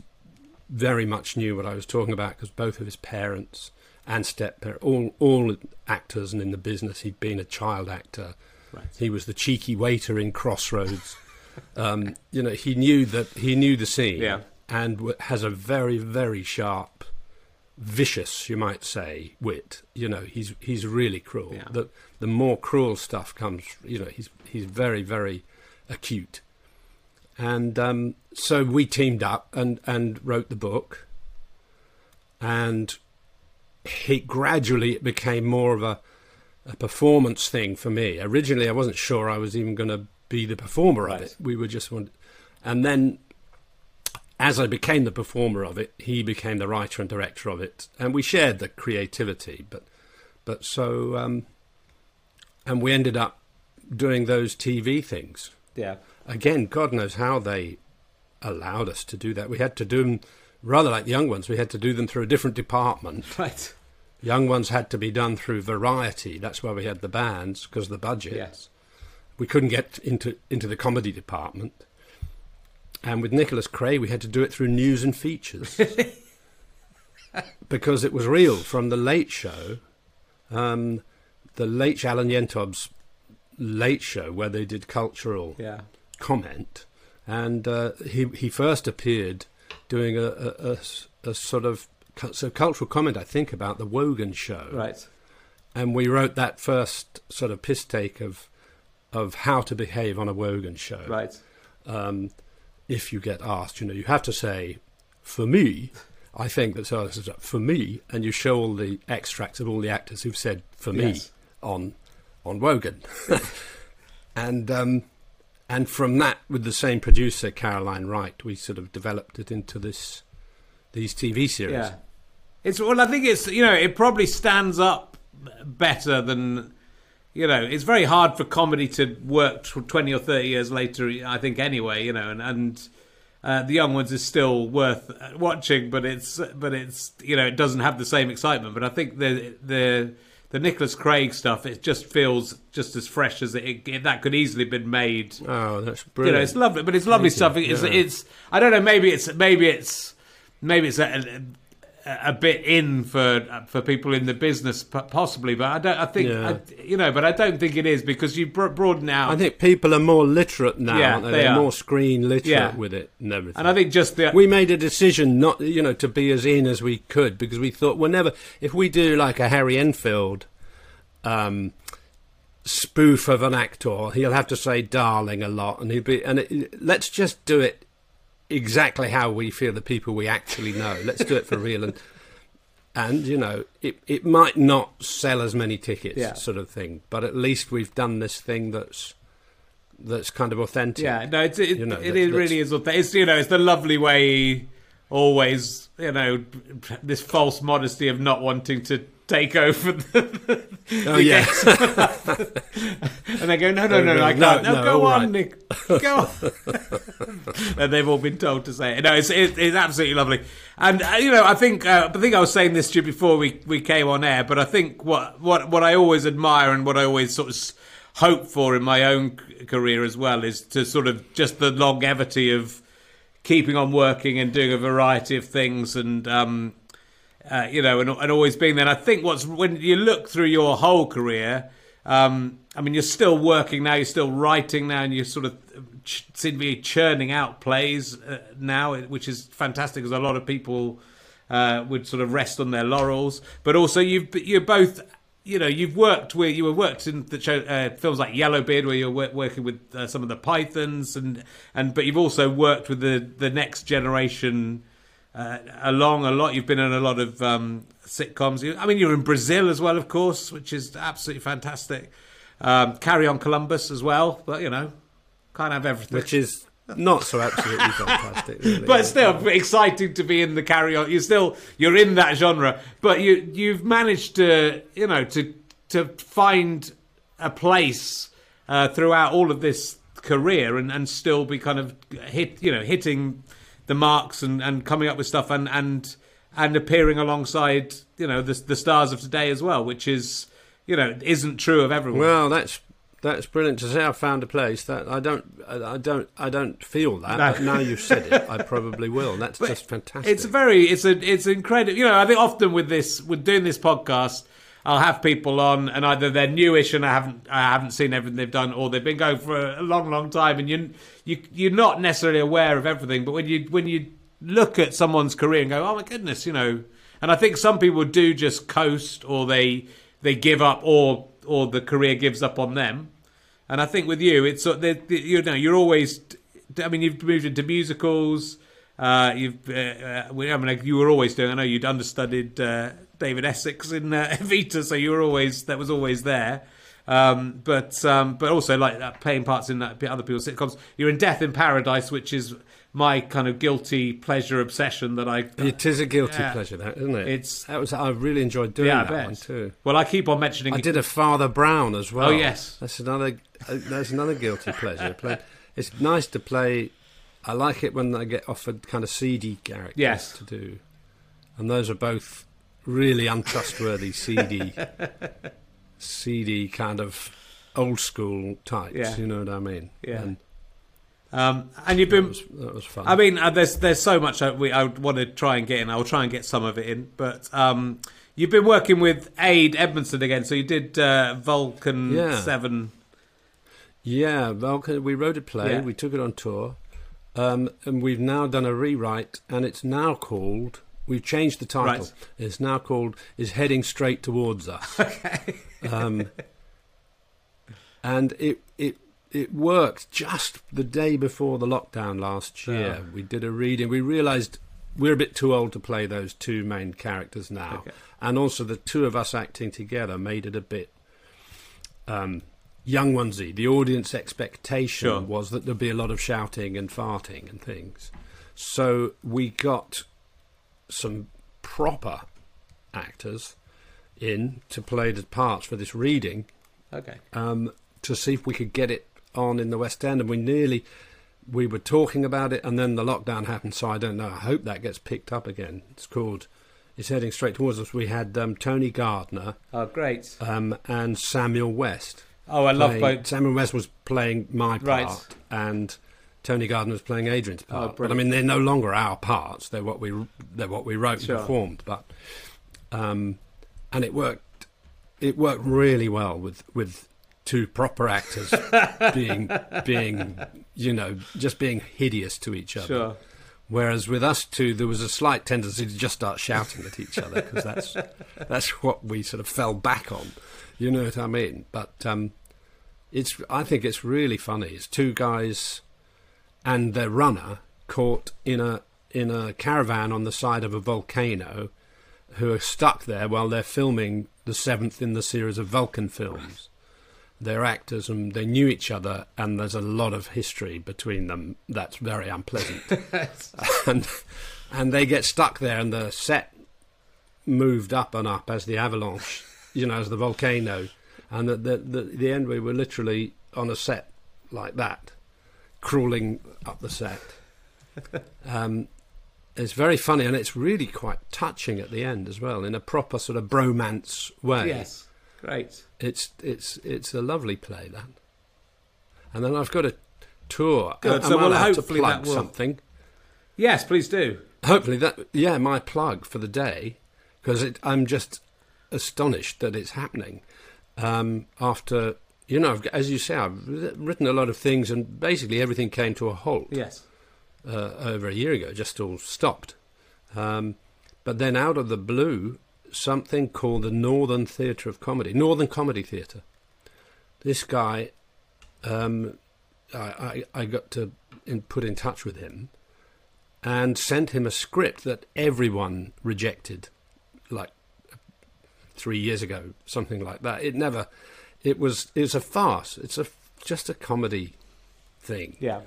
very much knew what I was talking about because both of his parents and step parents, all all actors and in the business, he'd been a child actor. Right. He was the cheeky waiter in Crossroads. um, you know, he knew that he knew the scene, yeah. and has a very very sharp vicious, you might say, wit. You know, he's he's really cruel. Yeah. The the more cruel stuff comes, you know, he's he's very very acute. And um, so we teamed up and and wrote the book. And he gradually it became more of a a performance thing for me. Originally, I wasn't sure I was even going to be the performer right. of it. We were just one, and then as I became the performer of it, he became the writer and director of it, and we shared the creativity. But, but so, um, and we ended up doing those TV things. Yeah. Again, God knows how they allowed us to do that. We had to do them rather like the young ones. We had to do them through a different department. *laughs* Right. Young ones had to be done through Variety. That's why we had the bands because of the budget. Yes. We couldn't get into into the comedy department. And with Nicholas Craig, we had to do it through news and features *laughs* because it was real from the Late Show, um, the late Alan Yentob's Late Show, where they did cultural Yeah. comment, and uh, he he first appeared doing a a sort of so cultural comment, I think, about the Wogan show, Right. and we wrote that first sort of piss take of of how to behave on a Wogan show. Right. Um, if you get asked, you know, you have to say, for me. I think that so for me, and you show all the extracts of all the actors who've said for me Yes. on on Wogan, *laughs* and um, and from that, with the same producer Caroline Wright, we sort of developed it into this these TV series. Yeah. It's well, I think it's you know it probably stands up better than you know. It's very hard for comedy to work tw- twenty or thirty years later. I think anyway, you know, and and uh, the young ones is still worth uh, watching, but it's but it's you know it doesn't have the same excitement. But I think the the the Nicholas Craig stuff it just feels just as fresh as it, it that could easily have been made Oh, that's brilliant! you know, it's lovely, but it's lovely Thank stuff. It's, Yeah. it's, I don't know, maybe it's, maybe it's, maybe it's a, a, bit in for for people in the business, possibly. But I don't. I think, Yeah. I, you know, but I don't think it is because you bro- broaden out. I think people are more literate now. Yeah, they? they They're are. more screen literate Yeah. with it and everything. and I think just the we made a decision not, you know, to be as in as we could because we thought whenever if we do like a Harry Enfield um, spoof of an actor, he'll have to say "darling" a lot, and he'll be and it, let's just do it exactly how we feel the people we actually know. Let's do it for real and. *laughs* And you know, it it might not sell as many tickets, Yeah. sort of thing, but at least we've done this thing that's that's kind of authentic. yeah, no, it's, it, You know, it that- is really is. authentic. It's you know, it's the lovely way. Always, you know, this false modesty of not wanting to take over the, Oh the yeah. games. *laughs* and they go, no, no, no, no, I can't. No, no, go on, right. Nick. Go on. *laughs* and they've all been told to say it. No, it's, it, it's absolutely lovely. And, uh, you know, I think uh, I think I was saying this to you before we, we came on air, but I think what, what, what I always admire and what I always sort of hope for in my own career as well is to sort of just the longevity of keeping on working and doing a variety of things and um, uh, you know, and, and always being there. And I think what's when you look through your whole career, um, I mean, you're still working now, you're still writing now, and you sort of ch- seem to be churning out plays uh, now, which is fantastic, because a lot of people uh, would sort of rest on their laurels. But also, you've you're both. You know, you've worked with you were worked in the show, uh, films like Yellowbeard, where you're wor- working with uh, some of the Pythons, and and but you've also worked with the the next generation uh, along a lot. You've been in a lot of um, sitcoms. I mean, you're in Brazil as well, of course, which is absolutely fantastic. Um, Carry on Columbus as well, but you know, can't have everything. which is not so absolutely fantastic. Really. *laughs* but still exciting to be in the carry on. You're still you're in that genre, but you you've managed to you know to to find a place uh, throughout all of this career and, and still be kind of hit you know hitting the marks and, and coming up with stuff and and and appearing alongside you know the the stars of today as well, which is you know isn't true of everyone. well, that's that's brilliant to say. I found a place that I don't, I don't, I don't feel that. No. But now you've said it, I *laughs* probably will. That's just fantastic. It's very, it's a, it's incredible. You know, I think often with this, with doing this podcast, I'll have people on, and either they're newish and I haven't, I haven't seen everything they've done, or they've been going for a long, long time, and you, you, you're not necessarily aware of everything. But when you, when you look at someone's career and go, oh my goodness, you know, and I think some people do just coast, or they, they give up, or, or the career gives up on them. And I think with you, it's you know you're always. I mean, you've moved into musicals. Uh, you've. Uh, uh, I mean, you were always doing. I know you'd understudied uh, David Essex in uh, *laughs* Evita, so you were always that was always there. Um, but um, but also like uh, playing parts in that, other people's sitcoms. You're in Death in Paradise, which is my kind of guilty pleasure obsession that I. It is a guilty Yeah. pleasure, that isn't it? It's- that was I really enjoyed doing Yeah, that one too. Well, I keep on mentioning. I did a Father Brown as well. Oh, yes. that's another uh, that's another guilty pleasure. *laughs* Play, it's nice to play. I like it when I get offered kind of seedy characters Yes. to do, and those are both really untrustworthy, seedy, seedy kind of old school types. Yeah. You know what I mean? Yeah. And Um, and you've that been. was, that was fun. I mean, uh, there's there's so much I, we, I want to try and get in. I'll try and get some of it in, but um, you've been working with Ade Edmondson again. So you did uh, Vulcan Yeah. Seven. Yeah, Vulcan. We wrote a play. Yeah. We took it on tour, um, and we've now done a rewrite, and it's now called. We've changed the title. Right. It's now called "Is Heading Straight Towards Us." *laughs* Okay. um, and it it it worked just the day before the lockdown last year. Oh. We did a reading. We realised we're a bit too old to play those two main characters now, Okay. and also the two of us acting together made it a bit um, young onesy. The audience expectation Sure. was that there'd be a lot of shouting and farting and things. So we got some proper actors in to play the parts for this reading Okay. um, to see if we could get it on in the West End, and we nearly we were talking about it, and then the lockdown happened. So I don't know. I hope that gets picked up again. It's called. It's heading straight towards us. We had um, Tony Gardner Oh, great. um, and Samuel West. Oh, I love both. Samuel West was playing my part, Right. and Tony Gardner was playing Adrian's Oh, part. but I mean, they're no longer our parts. They're what we they're what we wrote Sure. and performed. But um, and it worked. It worked really well with with two proper actors *laughs* being being you know just being hideous to each other. Sure. Whereas with us two, there was a slight tendency to just start shouting at each other because that's *laughs* that's what we sort of fell back on. You know what I mean? But um, it's I think it's really funny. It's two guys and their runner caught in a in a caravan on the side of a volcano, who are stuck there while they're filming the seventh in the series of Vulcan films. They're actors and they knew each other, and there's a lot of history between them that's very unpleasant. *laughs* and and they get stuck there, and the set moved up and up as the avalanche, you know, as the volcano, and at the, the the end we were literally on a set like that, crawling up the set. *laughs* Um, it's very funny, and it's really quite touching at the end as well, in a proper sort of bromance way. Yes. Great. It's it's it's a lovely play that. And then I've got a tour. Good, Am so I we'll allowed to plug something. Yes, please do. Hopefully that yeah, my plug for the day because I'm just astonished that it's happening. Um, after you know, as you say, I've written a lot of things, and basically everything came to a halt Yes. uh, over a year ago, just all stopped. Um, but then out of the blue, something called the Northern Theatre of Comedy, Northern Comedy Theatre. This guy, um, I, I, I got to in, put in touch with him and sent him a script that everyone rejected, like three years ago, something like that. It never, it was, it was a farce. It's a just a comedy thing. Yeah.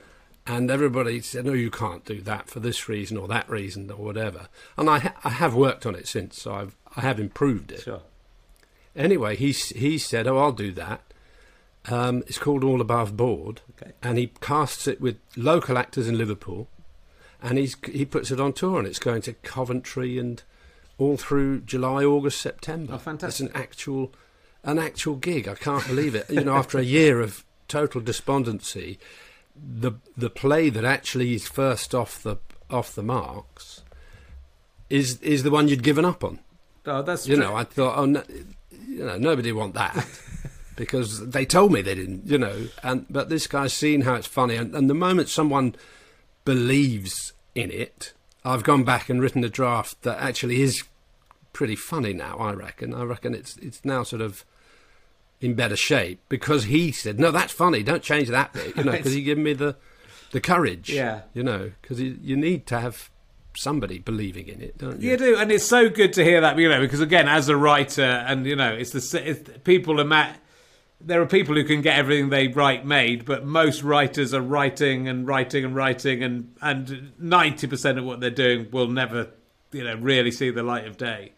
And everybody said, "No, you can't do that for this reason or that reason or whatever." And I, ha- I have worked on it since, so I've I have improved it. Sure. Anyway, he he said, "Oh, I'll do that." Um, it's called All Above Board, Okay. and he casts it with local actors in Liverpool, and he's he puts it on tour, and it's going to Coventry and all through July, August, September. Oh, fantastic. It's an actual an actual gig. I can't believe it. You know, after a year of total despondency, the the play that actually is first off the off the marks is is the one you'd given up on. Oh, that's You true. know, I thought, oh, no, you know, nobody want that *laughs* because they told me they didn't. You know, and but this guy's seen how it's funny, and, and the moment someone believes in it, I've gone back and written a draft that actually is pretty funny now. I reckon. I reckon it's it's now sort of in better shape because he said, "No, that's funny. Don't change that bit." You know, *laughs* because he gave me the the courage. Yeah. You know, because you, you need to have somebody believing in it, don't you? You do, and it's so good to hear that, you know, because again, as a writer, and you know, it's the it's, people are ma- there are people who can get everything they write made, but most writers are writing and writing and writing, and and ninety percent of what they're doing will never, you know, really see the light of day.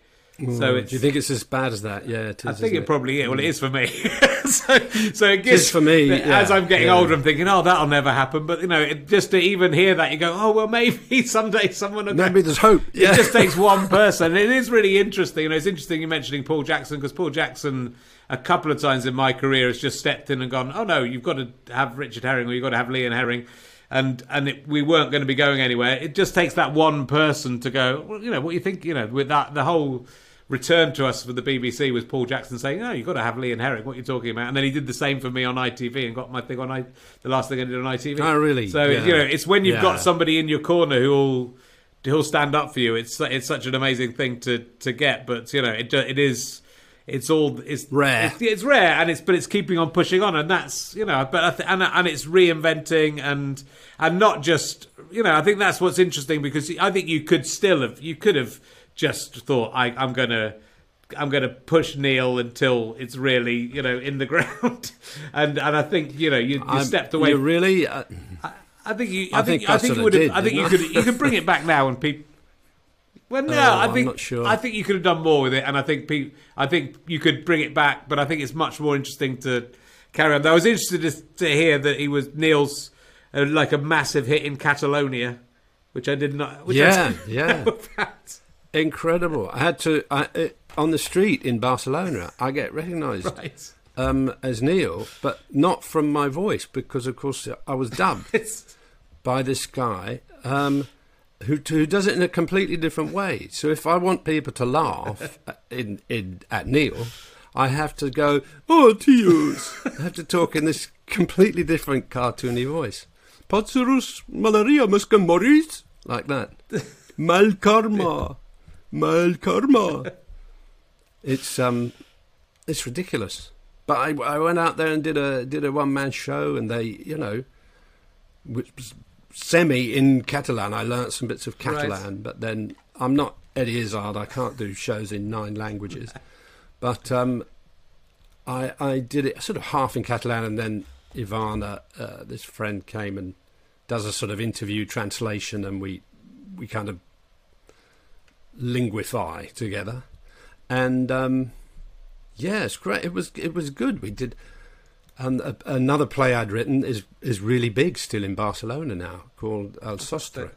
So it's, Do you think it's as bad as that? Yeah, it is. I think it probably is. Well, it hmm. is for me. *laughs* so, so it is gives for me, As I'm getting yeah. older, I'm thinking, oh, that'll never happen. But you know, it, just to even hear that, you go, oh, well, maybe *laughs* someday someone will. go- Maybe there's hope. Yeah. It just takes one *laughs* person. It is really interesting. You know, it's interesting you mentioning Paul Jackson because Paul Jackson, a couple of times in my career, has just stepped in and gone, "Oh no, you've got to have Richard Herring or you've got to have Lee and Herring," and and it, we weren't going to be going anywhere. It just takes that one person to go. Well, you know, what do you think? You know, with that the whole. Return to us for the BBC was Paul Jackson saying, "No, you've got to have Lee and Herring. What are you talking about?" And then he did the same for me on ITV and got my thing on I, the last thing I did on ITV. Oh, really? So Yeah. you know, it's when you've Yeah. got somebody in your corner who'll who'll stand up for you. It's it's such an amazing thing to to get. But you know, it it is. It's all it's Rare. It's, it's rare, and it's but it's keeping on pushing on, and that's you know, but I th- and and it's reinventing and and not just you know. I think that's what's interesting because I think you could still have you could have just thought I, I'm gonna. I'm going to push Neil until it's really, you know, in the *laughs* ground, and and I think you know you, you I'm- stepped away. You really? Uh, I think you. I, I think. think I I think you would have. did, I think you could. You could bring it back now, and people. Well, no, Oh, I I'm think. not sure. I think you could have done more with it, and I think. Pe- I think you could bring it back, but I think it's much more interesting to carry on. I was interested to, to hear that he was Neil's uh, like a massive hit in Catalonia, which I did not. Which I yeah, didn't *laughs* yeah. Incredible. I had to I, uh, on the street in Barcelona. I get recognised *laughs* Right. um, as Neil, but not from my voice because, of course, I was dubbed *laughs* by this guy um, who who does it in a completely different way. So if I want people to laugh *laughs* in, in at Neil, I have to go, "Oh, tios." I have to talk in this completely different cartoony voice. Potsirus malaria muscan moris like that. Mal karma, mal karma. *laughs* It's um, it's ridiculous. But I, I went out there and did a did a one man show, and they, you know, which was semi in Catalan. I learnt some bits of Right. Catalan, but then I'm not Eddie Izzard. I can't do shows in nine languages. *laughs* But um, I I did it sort of half in Catalan, and then Ivana, uh, this friend, came and does a sort of interview translation, and we we kind of linguify together, and um, yeah, it's great. It was it was good. We did. And a, another play I'd written is is really big still in Barcelona now, called El Sostre.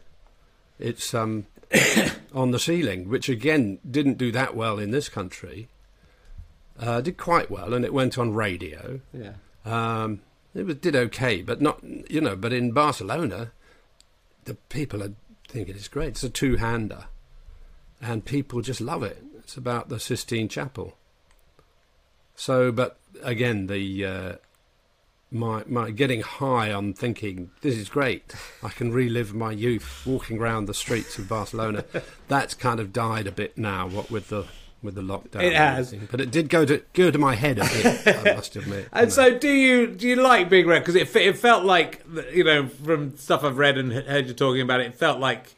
It's um, *coughs* on the ceiling, which again didn't do that well in this country. Uh, did quite well, and it went on radio. yeah. Um, it was, did okay, but not you know. But in Barcelona, the people are thinking it's great. It's a two-hander, and people just love it. It's about the Sistine Chapel. So, but again, the uh, my my getting high on thinking this is great. I can relive my youth walking around the streets of Barcelona. *laughs* That's kind of died a bit now. What with the with the lockdown, It has. but it did go to go to my head a bit. I *laughs* must admit. And so, do you do you like being read? Because it it felt like you know from stuff I've read and heard you talking about it, it felt like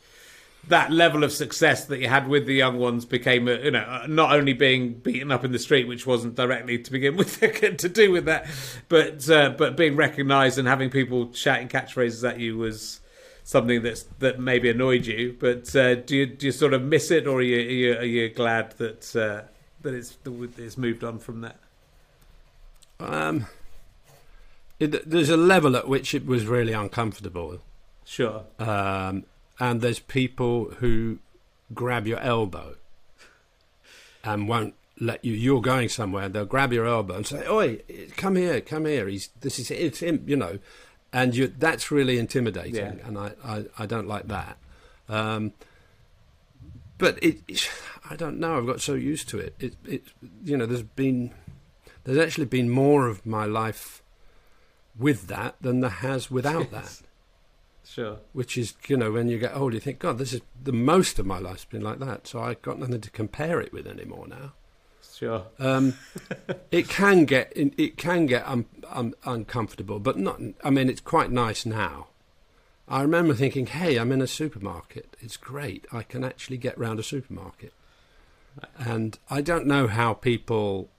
that level of success that you had with the young ones became, uh, you know, uh, not only being beaten up in the street, which wasn't directly to begin *laughs* with to do with that, but uh, but being recognised and having people shouting catchphrases at you was something that's that maybe annoyed you. But uh, do you do you sort of miss it, or are you are you, are you glad that uh, that it's that it's moved on from that? Um, it, there's a level at which it was really uncomfortable, Sure. um, and there's people who grab your elbow and won't let you. You're going somewhere, they'll grab your elbow and say, "Oi, come here, come here." He's this is it's him, you know, and you that's really intimidating, Yeah. and I, I I don't like that. Um, but it, I don't know. I've got so used to it. It, it, you know, there's been, there's actually been more of my life with that than there has without that. Sure. Which is, you know, when you get older, you think, God, this is the most of my life's been like that. So I've got nothing to compare it with anymore now. Sure. Um, *laughs* it can get, it can get un, un, uncomfortable, but not. I mean, it's quite nice now. I remember thinking, hey, I'm in a supermarket. It's great. I can actually get round a supermarket. And I don't know how people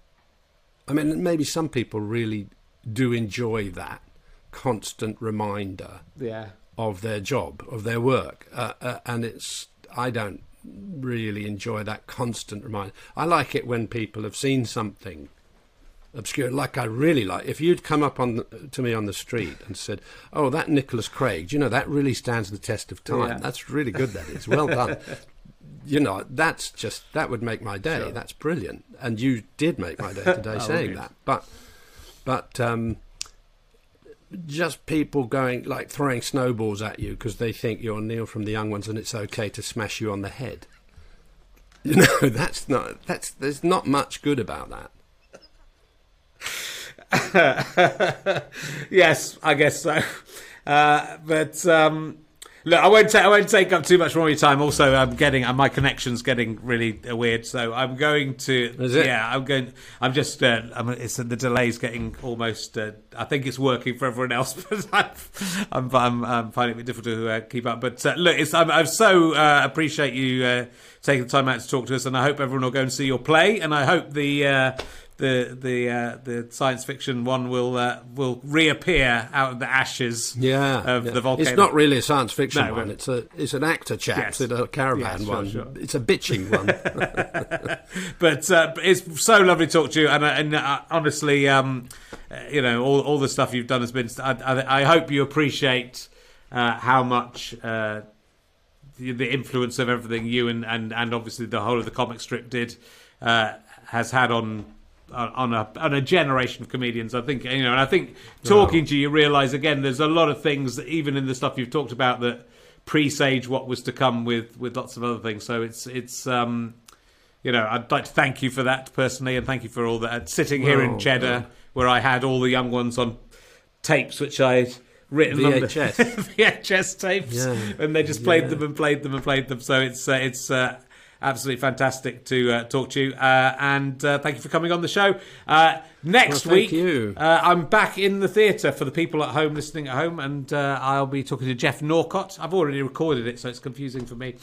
I mean, maybe some people really do enjoy that constant reminder Yeah. Of their job, of their work, uh, uh, and it's I don't really enjoy that constant reminder. I like it when people have seen something obscure, like I really like. If you'd come up on the, to me on the street and said, "Oh, that Nicholas Craig, do you know that really stands the test of time. Yeah. That's really good. That is well done." *laughs* You know, that's just that would make my day. Sure. That's brilliant, and you did make my day today *laughs* Oh, saying that. But, but um, just people going like throwing snowballs at you because they think you're Neil from the Young Ones and it's okay to smash you on the head. *laughs* You know, that's not that's there's not much good about that. *laughs* yes, I guess so. Uh, but um, look, I won't. Ta- I won't take up too much more of your time. Also, I'm getting uh, my connection's getting really uh, weird, so I'm going to. Is it? Yeah, I'm going. I'm just. Uh, I'm, it's the delay's getting almost. Uh, I think it's working for everyone else, *laughs* but I'm, I'm, I'm, I'm finding it difficult to uh, keep up. But uh, look, it's, I'm, I so uh, appreciate you uh, taking the time out to talk to us, and I hope everyone will go and see your play, and I hope the. Uh, the the uh, the science fiction one will uh, will reappear out of the ashes Yeah, of yeah. the volcano. It's not really a science fiction No, one. It's a it's an actor chaps Yes. in a caravan Yeah, sure, one. sure. It's a bitching one. *laughs* *laughs* but uh, it's so lovely to talk to you, and, uh, and uh, honestly, um, uh, you know, all all the stuff you've done has been. I, I, I hope you appreciate uh, how much. Uh, the, the influence of everything you and, and, and obviously the whole of the comic strip did uh, has had on on a on a generation of comedians. I think you know, and I think talking to you, you realise again, there's a lot of things that even in the stuff you've talked about that presage what was to come with with lots of other things. So it's it's um, you know, I'd like to thank you for that personally, and thank you for all that. Sitting here in Oh, Cheddar, where I had all the young ones on tapes, which I'd written on the VHS. *laughs* VHS tapes, Yeah. and they just played Yeah. them and played them and played them. So it's uh, it's uh, absolutely fantastic to uh, talk to you, uh, and uh, thank you for coming on the show. Uh, next Well, week. Uh, I'm back in the theatre for the people at home listening at home, and uh, I'll be talking to Geoff Norcott. I've already recorded it, so it's confusing for me.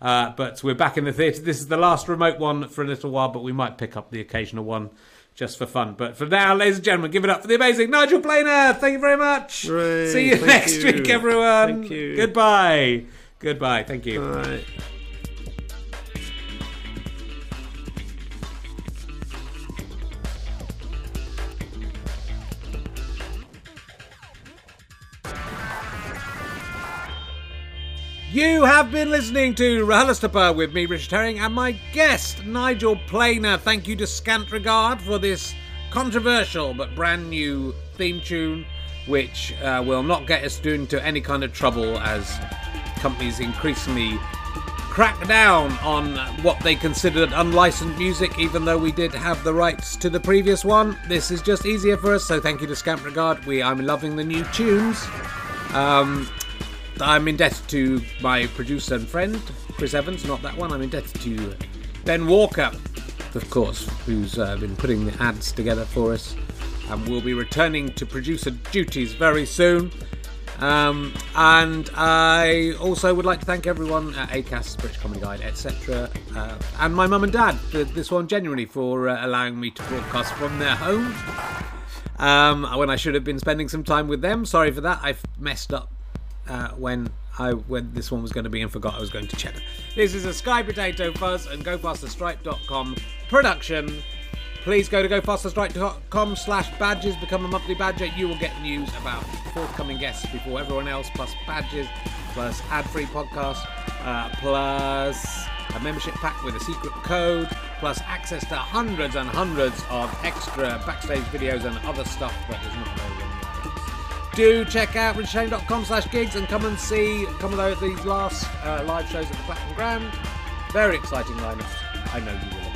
Uh, but we're back in the theatre. This is the last remote one for a little while, but we might pick up the occasional one just for fun. But for now, ladies and gentlemen, give it up for the amazing Nigel Planer. Thank you very much. Hooray, See you next you. week, everyone. Thank you. Goodbye. Goodbye. Thank you. All You have been listening to Rahalastapa with me, Richard Herring, and my guest, Nigel Planer. Thank you to Scant Regard for this controversial but brand new theme tune, which uh, will not get us into any kind of trouble as companies increasingly crack down on what they considered unlicensed music, even though we did have the rights to the previous one. This is just easier for us, so thank you to Scant Regard. We I'm loving the new tunes. Um, I'm indebted to my producer and friend, Chris Evans, not that one. I'm indebted to Ben Walker, of course, who's uh, been putting the ads together for us and we'll be returning to producer duties very soon. Um, and I also would like to thank everyone at ACAST, British Comedy Guide, etc., uh, and my mum and dad for this one genuinely for uh, allowing me to broadcast from their home um, when I should have been spending some time with them. Sorry for that. I've messed up uh, when I when this one was going to be and forgot I was going to cheddar. This is a Sky Potato Fuzz and GoFasterStripe.com production. Please go to GoFasterStripe.com slash badges, become a monthly badger. You will get news about forthcoming guests before everyone else, plus badges, plus ad-free podcasts, uh, plus a membership pack with a secret code, plus access to hundreds and hundreds of extra backstage videos and other stuff that is not available do check out richshane.com slash gigs and come and see come and these last uh, live shows at the Platinum Grand. Very exciting lineup, I know you will.